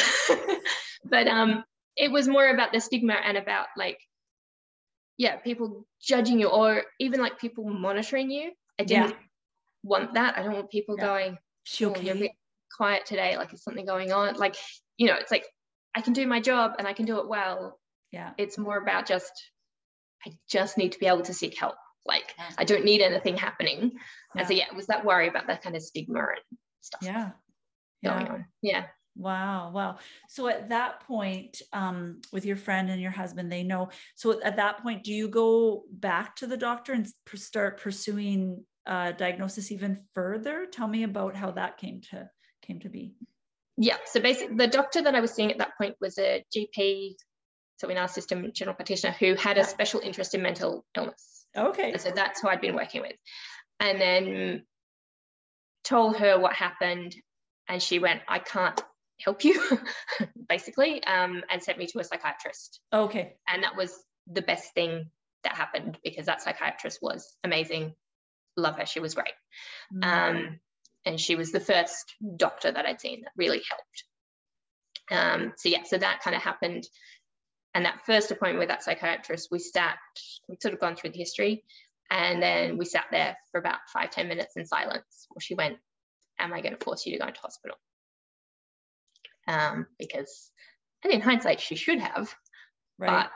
but um it was more about the stigma and about like yeah people judging you or even like people monitoring you. I didn't yeah. want that. I don't want people yeah. going she okay? quiet today. Like is something going on? Like you know it's like i can do my job and i can do it well yeah it's more about just i just need to be able to seek help like yeah. i don't need anything happening yeah. and so yeah it was that worry about that kind of stigma and stuff yeah going yeah. on yeah Wow, wow. So at that point, um, with your friend and your husband, they know. So at that point, do you go back to the doctor and start pursuing uh, diagnosis even further? Tell me about how that came to came to be? Yeah, so basically, the doctor that I was seeing at that point was a GP, so in our system, general practitioner, who had a special interest in mental illness. Okay. And so that's who I'd been working with. And then told her what happened, and she went, I can't help you, basically, um, and sent me to a psychiatrist. Okay. And that was the best thing that happened because that psychiatrist was amazing. Love her. She was great. Mm. Um, and she was the first doctor that I'd seen that really helped. Um, so yeah, so that kind of happened. And that first appointment with that psychiatrist, we sat, we'd sort of gone through the history, and then we sat there for about five ten minutes in silence while she went, Am I going to force you to go into hospital? Um, because, and in hindsight, she should have, right. but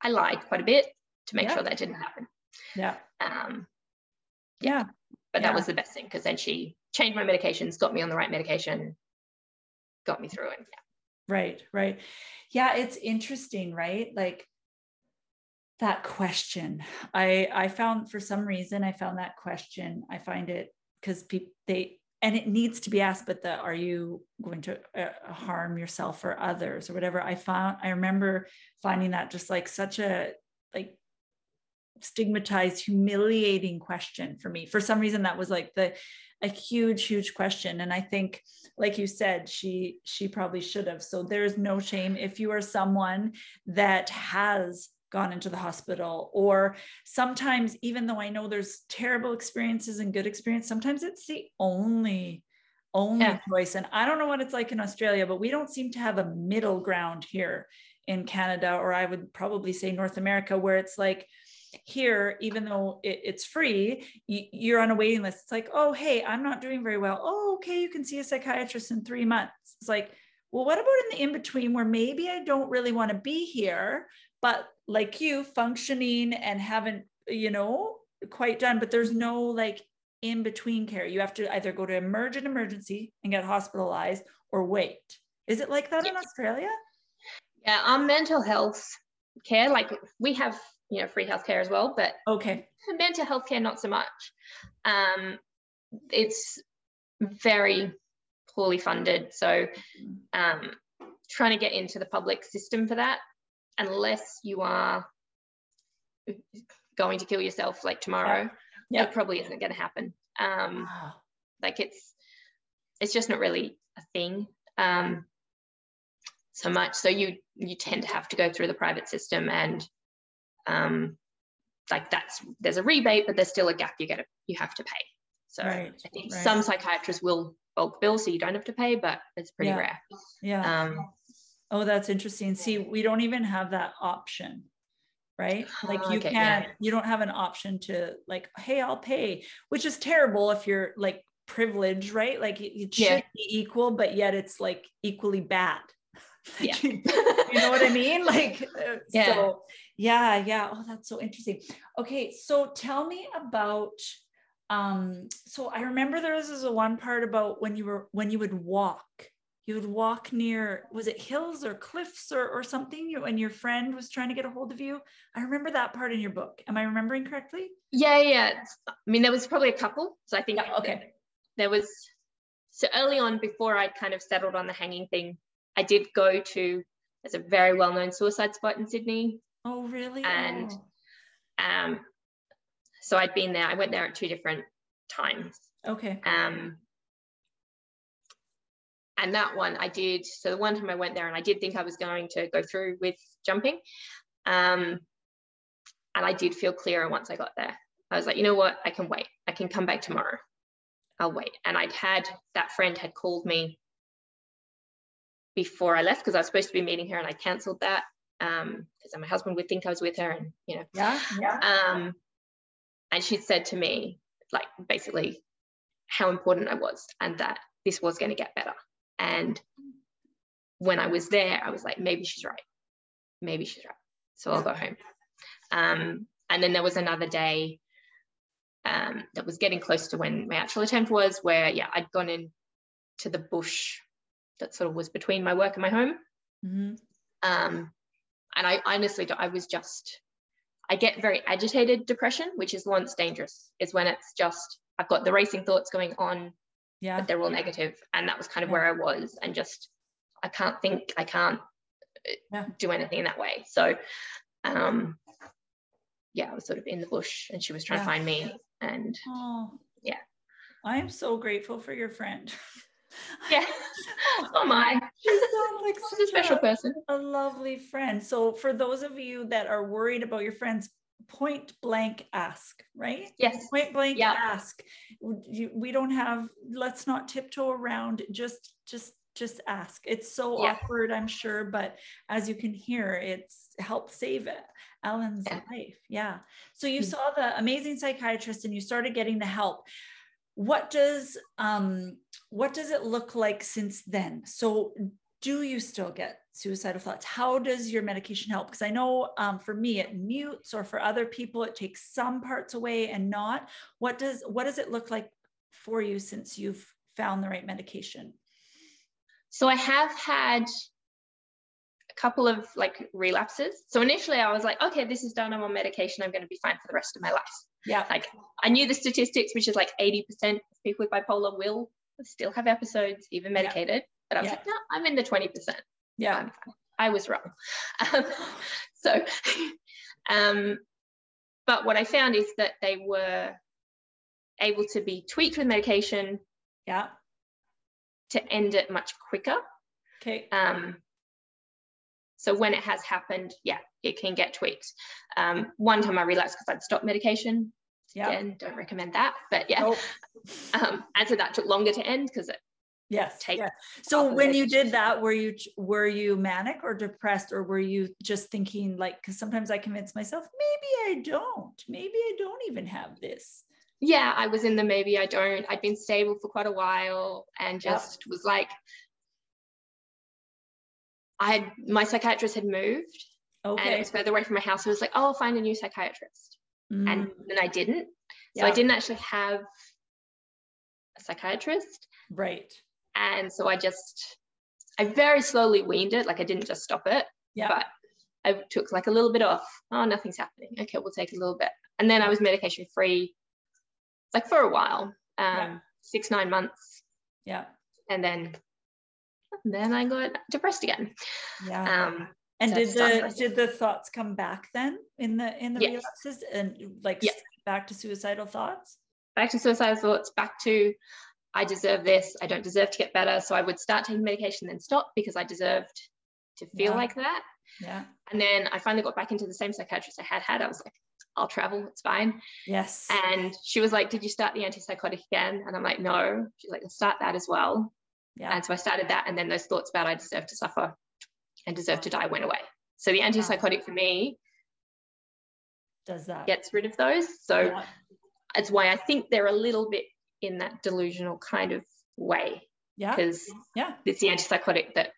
I lied quite a bit to make yeah. sure that didn't happen. Yeah. Um, yeah. yeah. But yeah. that was the best thing because then she changed my medications, got me on the right medication, got me through it. Yeah. Right, right. Yeah, it's interesting, right? Like that question. I I found for some reason I found that question. I find it because people they and it needs to be asked but the are you going to uh, harm yourself or others or whatever i found i remember finding that just like such a like stigmatized humiliating question for me for some reason that was like the a huge huge question. And i think like you said she she probably should have. So there's no shame if you are someone that has gone into the hospital or sometimes even though i know there's terrible experiences and good experience sometimes it's the only only yeah. choice. And i don't know what it's like in australia but we don't seem to have a middle ground here in canada or i would probably say north america where it's like here, even though it, it's free, you, are on a waiting list. It's like, oh, hey, I'm not doing very well. Oh, okay, you can see a psychiatrist in three months. It's like, well, what about in the in between where maybe I don't really want to be here, but like you, functioning and haven't, you know, quite done, but there's no like in between care. You have to either go to emergent emergency and get hospitalized or wait. Is it like that yeah. in Australia? Yeah, on mental health care, like we have you know free healthcare as well but okay mental health care not so much um, it's very poorly funded so um, trying to get into the public system for that unless you are going to kill yourself like tomorrow, Yeah. it probably isn't going to happen. Um, Wow. like it's it's just not really a thing um, so much. So you you tend to have to go through the private system and um, like that's there's a rebate, but there's still a gap you get you have to pay. So Right, I think right. some psychiatrists will bulk bill so you don't have to pay, but it's pretty Yeah. rare. Yeah. Um, Oh, that's interesting. See, we don't even have that option, right? Like you okay, can't, you don't have an option to like, hey, I'll pay, which is terrible if you're like privileged, right? Like it, it should Yeah. be equal, but yet it's like equally bad. Yeah. you know what I mean? Like, uh, Yeah. so yeah, yeah. Oh, that's so interesting. Okay, so tell me about. Um, so I remember there was this one part about when you were when you would walk you would walk near was it hills or cliffs or, or something you, and your friend was trying to get a hold of you i remember that part in your book am i remembering correctly yeah, yeah. I mean, there was probably a couple. So I think Yeah, okay. there was so early on before I'd kind of settled on the hanging thing, I did go to there's a very well-known suicide spot in Sydney. oh really And- Oh, Um, so I'd been there. I went there at two different times. okay Um, and that one I did. So the one time I went there, and I did think I was going to go through with jumping. Um, and I did feel clearer once I got there. I was like, you know what? I can wait. I can come back tomorrow. I'll wait. And I'd had that friend had called me before I left because I was supposed to be meeting her, and I cancelled that um because my husband would think I was with her, and you know, yeah yeah um, and she'd said to me, like, basically, how important I was and that this was going to get better. And when I was there, I was like, maybe she's right. Maybe she's right. So I'll go home. Um, and then there was another day um, that was getting close to when my actual attempt was, where, yeah, I'd gone in to the bush that sort of was between my work and my home. Mhm. Um, and I honestly, I was just, I get very agitated depression, which is once dangerous, is when it's just, I've got the racing thoughts going on, yeah but they're all negative. And that was kind of Yeah. where I was, and just, I can't think, I can't uh, Yeah. do anything in that way. So, um, yeah, I was sort of in the bush and she was trying Yeah. to find me. And oh Yeah. i am so grateful for your friend yeah, oh my, she sounds like she's a such special person. a lovely friend. So for those of you that are worried about your friends, point blank ask, right? Yes. Point blank Yeah. ask. We don't have, let's not tiptoe around, just, just, just ask. It's so Yeah. awkward, I'm sure, but as you can hear, it's helped save it. Ellen's Yeah. life. Yeah. So you Mm. saw the amazing psychiatrist and you started getting the help. What does um what does it look like since then? So do you still get suicidal thoughts? How does your medication help? Because I know um, for me it mutes, or for other people it takes some parts away and not. What does what does it look like for you since you've found the right medication? So I have had a couple of like relapses. So initially I was like, okay, this is done. I'm on medication. I'm going to be fine for the rest of my life. Yeah, Like I knew the statistics, which is like 80% of people with bipolar will still have episodes, even Yeah. medicated. But I was Yeah. like, no, I'm in the 20%. yeah. I was wrong. Um, so, um, but what I found is that they were able to be tweaked with medication yeah. to end it much quicker. Okay. Um, so when it has happened, yeah, it can get tweaked. Um, one time I relapsed because I'd stopped medication. Yeah. Again, don't recommend that. But yeah, Nope. um, and so that took longer to end because it Yes. take off So when you did that, were you were you manic or depressed, or were you just thinking like? Because sometimes I convince myself, maybe I don't. Maybe I don't even have this. yeah, I was in the maybe I don't. I'd been stable for quite a while and Yep. just was like, I had my psychiatrist had moved and it Okay. was further away from my house. So I was like, oh, I'll find a new psychiatrist. And Mm, then I didn't. So I didn't actually have a psychiatrist. right. And so I just, I very slowly weaned it. Like I didn't just stop it, Yeah. but I took like a little bit off. Oh, nothing's happening. Okay, we'll take a little bit. And then I was medication free, like for a while, um, Yeah. six, nine months. yeah. And then, then I got depressed again. Yeah. Um, And did the did the thoughts come back then in the in the relapses and like back to suicidal thoughts? Back to suicidal thoughts, back to I deserve this, I don't deserve to get better. So I would start taking medication, then stop because I deserved to feel yeah. like that. Yeah. And then I finally got back into the same psychiatrist I had had. I was like, I'll travel, it's fine. Yes. And she was like, Did you start the antipsychotic again? And I'm like, No. She's like, start that as well. Yeah. And so I started that. And then those thoughts about I deserve to suffer and deserve to die went away. So the antipsychotic for me does that gets rid of those. So yeah. it's why I think they're a little bit in that delusional kind of way. Yeah. Because yeah, it's the antipsychotic that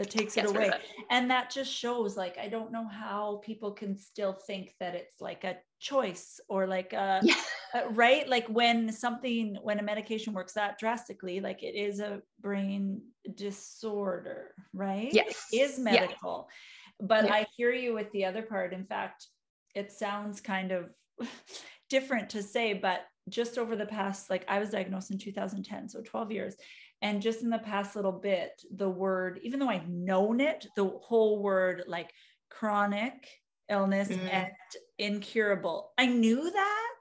that takes it away. It. And that just shows like I don't know how people can still think that it's like a choice or like a, yeah. a, right like when something when a medication works that drastically like it is a brain disorder, right? Yes. It is medical. Yeah. But yeah. I hear you with the other part. In fact, it sounds kind of different to say, but just over the past, like I was diagnosed in 2010, so 12 years. And just in the past little bit, the word, even though I've known it, the whole word like chronic illness mm. and incurable, I knew that,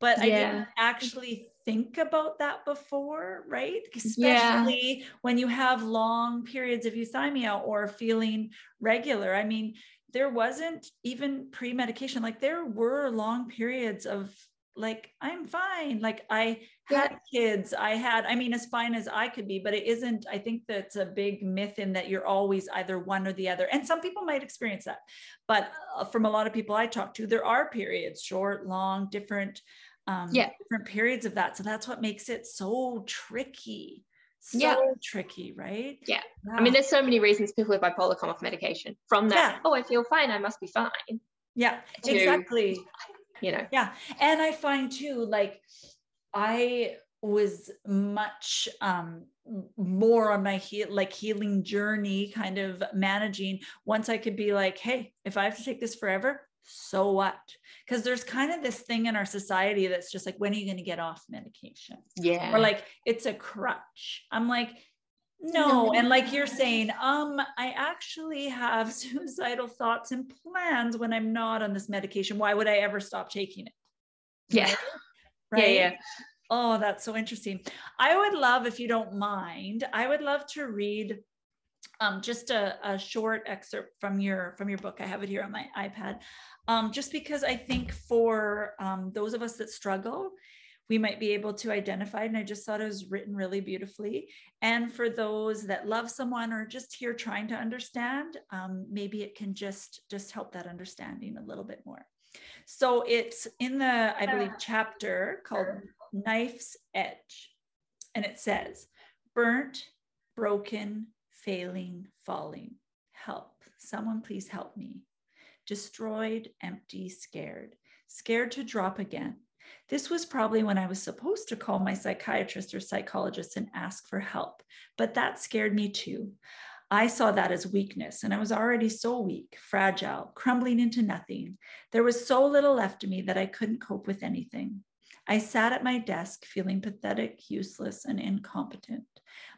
but yeah. I didn't actually think about that before, right? Especially yeah. when you have long periods of euthymia or feeling regular. I mean, there wasn't even pre medication, like, there were long periods of like i'm fine like i had yeah. kids i had i mean as fine as i could be but it isn't i think that's a big myth in that you're always either one or the other and some people might experience that but uh, from a lot of people i talk to there are periods short long different um yeah. different periods of that so that's what makes it so tricky so yeah. tricky, right? Yeah. I mean, there's so many reasons people with bipolar come off medication from that. Yeah. Oh, I feel fine. I must be fine. Yeah, to, exactly you know? Yeah. And i find too like i was much um more on my heal like healing journey kind of managing once i could be like hey if i have to take this forever so what? Because there's kind of this thing in our society that's just like when are you going to get off medication? Yeah. or like it's a crutch. I'm like no and like you're saying um i actually have suicidal thoughts and plans when i'm not on this medication. Why would i ever stop taking it? Yeah. Right? yeah yeah. Oh that's so interesting. I would love if you don't mind i would love to read um, just a, a short excerpt from your from your book. I have it here on my ipad. Um, just because i think for um, those of us that struggle we might be able to identify. And I just thought it was written really beautifully. And for those that love someone or just here trying to understand, um, maybe it can just just help that understanding a little bit more. So it's in the, I believe, chapter called Knife's Edge. And it says, burnt, broken, failing, falling. Help. Someone please help me. Destroyed, empty, scared. Scared to drop again this was probably when I was supposed to call my psychiatrist or psychologist and ask for help, but that scared me too. I saw that as weakness, and I was already so weak, fragile, crumbling into nothing. There was so little left of me that I couldn't cope with anything. I sat at my desk feeling pathetic, useless, and incompetent.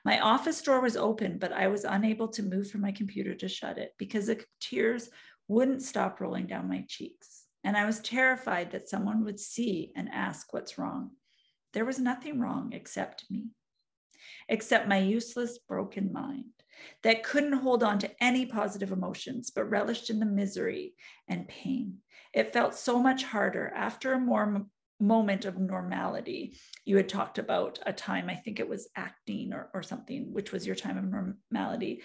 My office door was open, but I was unable to move from my computer to shut it because the tears wouldn't stop rolling down my cheeks and I was terrified that someone would see and ask what's wrong. There was nothing wrong except me, except my useless, broken mind that couldn't hold on to any positive emotions, but relished in the misery and pain. It felt so much harder after a more moment of normality. You had talked about a time, I think it was acting or, or something, which was your time of normality.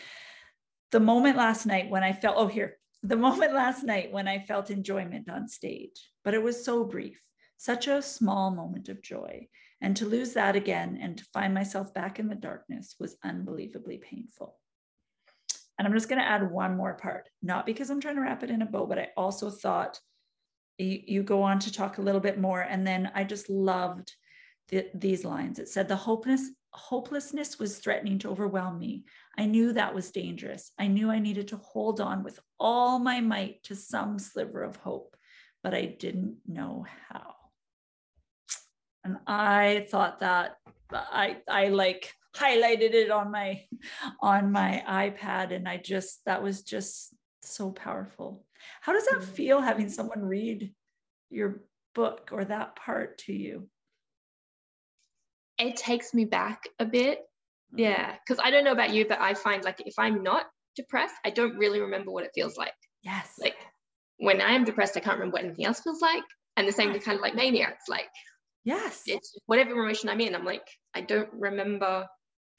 The moment last night when I felt, oh, here, the moment last night when I felt enjoyment on stage, but it was so brief, such a small moment of joy. And to lose that again and to find myself back in the darkness was unbelievably painful. And I'm just going to add one more part, not because I'm trying to wrap it in a bow, but I also thought you, you go on to talk a little bit more. And then I just loved the, these lines. It said, The hopeless, hopelessness was threatening to overwhelm me. I knew that was dangerous. I knew I needed to hold on with all my might to some sliver of hope, but I didn't know how. And I thought that I I like highlighted it on my on my iPad and I just that was just So powerful. How does that Mm. feel having someone read your book or that part to you? It takes me back a bit. Mm. Yeah. Because I don't know about you, but I find like if I'm not depressed, I don't really remember what it feels like. Yes. Like when I am depressed, I can't remember what anything else feels like. And the same with kind of like mania. It's like yes. it's whatever emotion I'm in, I'm like, I don't remember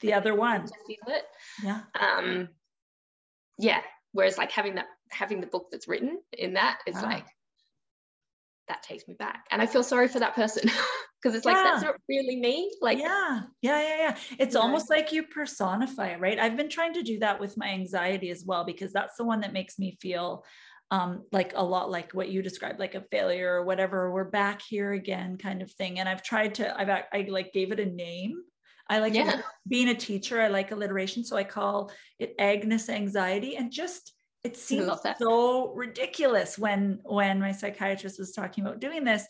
the other one. feel it. Yeah. Um yeah. Whereas like having that having the book that's written in that is Ah. like that takes me back. And I feel sorry for that person because it's like that's Yeah. not really me. Like yeah yeah yeah yeah it's Yeah. almost like you personify it right i've been trying to do that with my anxiety as well because that's the one that makes me feel um, like a lot like what you described like a failure or whatever we're back here again kind of thing and i've tried to i've i like gave it a name i like Yeah. being a teacher i like alliteration so i call it agnes anxiety and just it seems so ridiculous when when my psychiatrist was talking about doing this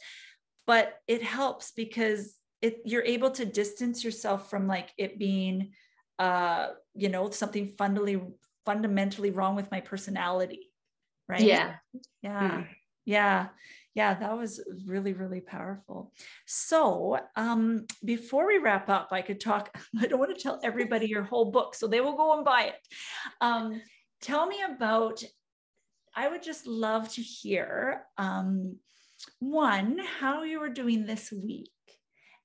but it helps because it you're able to distance yourself from like it being uh you know something fundamentally fundamentally wrong with my personality right? Yeah. yeah. Mm. yeah. Yeah that was really really powerful. So um before we wrap up i could talk i don't want to tell everybody your whole book so they will go and buy it. Um tell me about i would just love to hear um one how you were doing this week.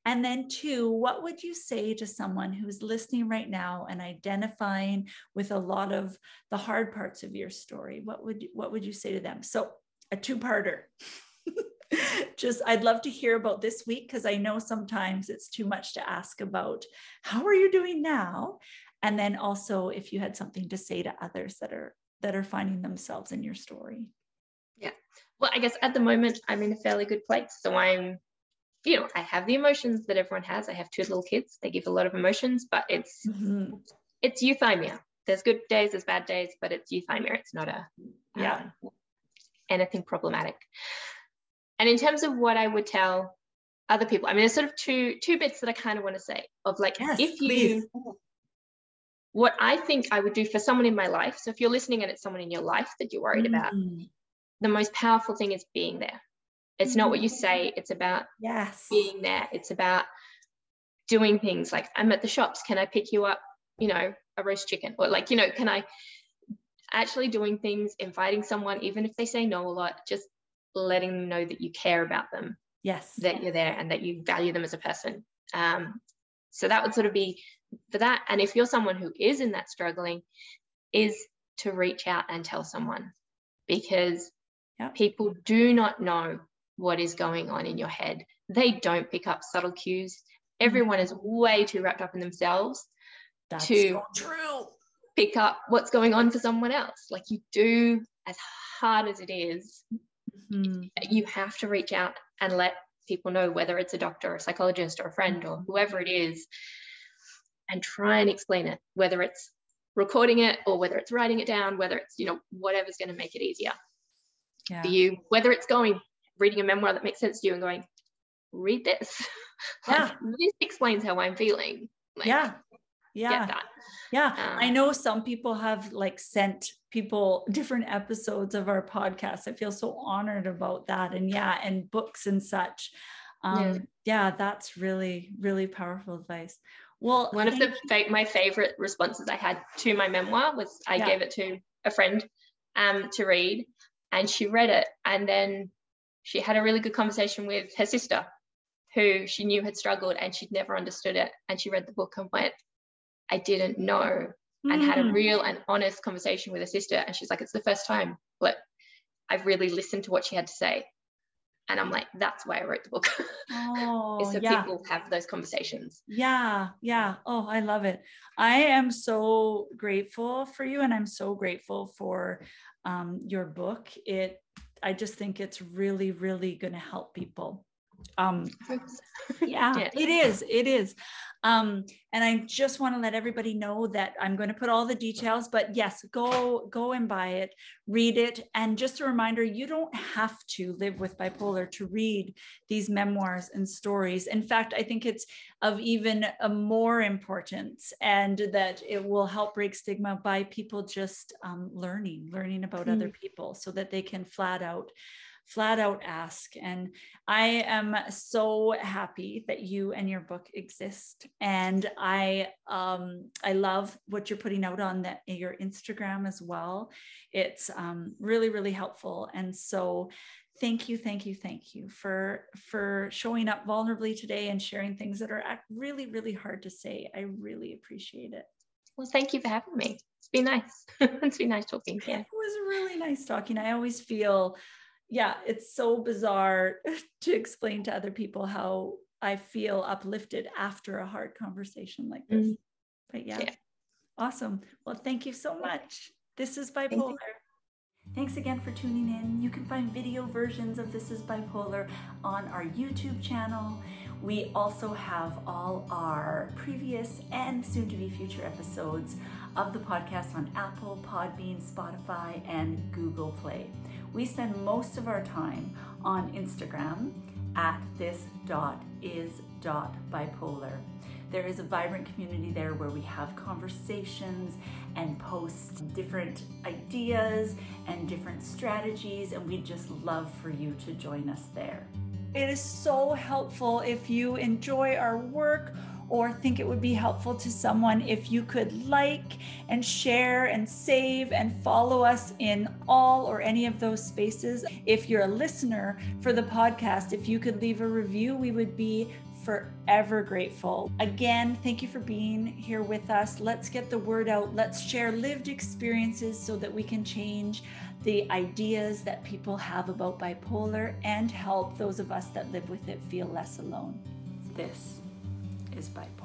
And then two what would you say to someone who's listening right now and identifying with a lot of the hard parts of your story? What would what would you say to them? So a two-parter. Just i'd love to hear about this week because i know sometimes it's too much to ask about how are you doing now? And then also if you had something to say to others that are that are finding themselves in your story Well, I guess at the moment I'm in a fairly good place. So I'm, you know, I have the emotions that everyone has. I have two little kids. They give a lot of emotions, but it's Mhm. it's euthymia. There's good days, there's bad days, but it's euthymia. It's not a Yeah. um, anything problematic. And in terms of what I would tell other people, I mean, there's sort of two two bits that I kind of want to say of like Yes, if you please. what I think I would do for someone in my life. So if you're listening and it's someone in your life that you're worried about, Mm, the most powerful thing is being there. It's not what you say, it's about yes being there. It's about doing things like I'm at the shops. Can I pick you up, you know, a roast chicken? Or like, you know, can I actually doing things, inviting someone, even if they say no a lot, just letting them know that you care about them, yes that you're there and that you value them as a person. Um, so that would sort of be for that. And if you're someone who is in that struggling, is to reach out and tell someone because Yep. people do not know what is going on in your head. They don't pick up subtle cues. Everyone is way too wrapped up in themselves that's to- so pick up what's going on for someone else. Like you do, as hard as it is, Mhm. you have to reach out and let people know whether it's a doctor or a psychologist or a friend or whoever it is and try and explain it whether it's recording it or whether it's writing it down whether it's you know whatever's going to make it easier yeah for you whether it's going reading a memoir that makes sense to you and going read this Like, Yeah. this explains how i'm feeling like, yeah yeah that Yeah, I Um, know some people have like sent people different episodes of our podcast. I feel so honored about that. And yeah, and books and such. Um, Yeah. yeah. that's really, really powerful advice. Well, one of the fa- my favorite responses I had to my memoir was I Yeah. gave it to a friend um, to read, and she read it, and then she had a really good conversation with her sister, who she knew had struggled, and she'd never understood it, and she read the book and went, "I didn't know," and had a Mm, real and honest conversation with her sister, and she's like, "It's the first time, but I've really listened to what she had to say." And I'm like, that's why I wrote the book. oh, so yeah. people have those conversations. Yeah, yeah. Oh, I love it. I am so grateful for you, and I'm so grateful for um, your book. It, I just think it's really, really going to help people. Um, yeah, yeah, it is. It is. Um, and I just want to let everybody know that I'm going to put all the details, but yes, go go and buy it, read it, and just a reminder: you don't have to live with bipolar to read these memoirs and stories. In fact, I think it's of even a more importance, and that it will help break stigma by people just um, learning, learning about mm. other people, so that they can flat out flat out ask. And I am so happy that you and your book exist. And I um, I love what you're putting out on that your Instagram as well. It's um, really really helpful. And so thank you thank you thank you for for showing up vulnerably today and sharing things that are really really hard to say i really appreciate it well thank you for having me it's been nice it's been nice talking yeah it was really nice talking i always feel yeah, it's so bizarre to explain to other people how I feel uplifted after a hard conversation like this. Mm-hmm. But yeah, yeah, awesome. Well, thank you so much. This is Bipolar. Thanks again for tuning in. You can find video versions of This is Bipolar on our YouTube channel. We also have all our previous and soon to be future episodes of the podcast on Apple, Podbean, Spotify, and Google Play. We spend most of our time on Instagram at this dot is dot bipolar. There is a vibrant community there where we have conversations and post different ideas and different strategies, and we'd just love for you to join us there. It is so helpful if you enjoy our work or think it would be helpful to someone if you could like and share and save and follow us in all or any of those spaces. If you're a listener for the podcast, if you could leave a review, we would be forever grateful. Again, thank you for being here with us. Let's get the word out. Let's share lived experiences so that we can change the ideas that people have about bipolar and help those of us that live with it feel less alone. This is bipolar.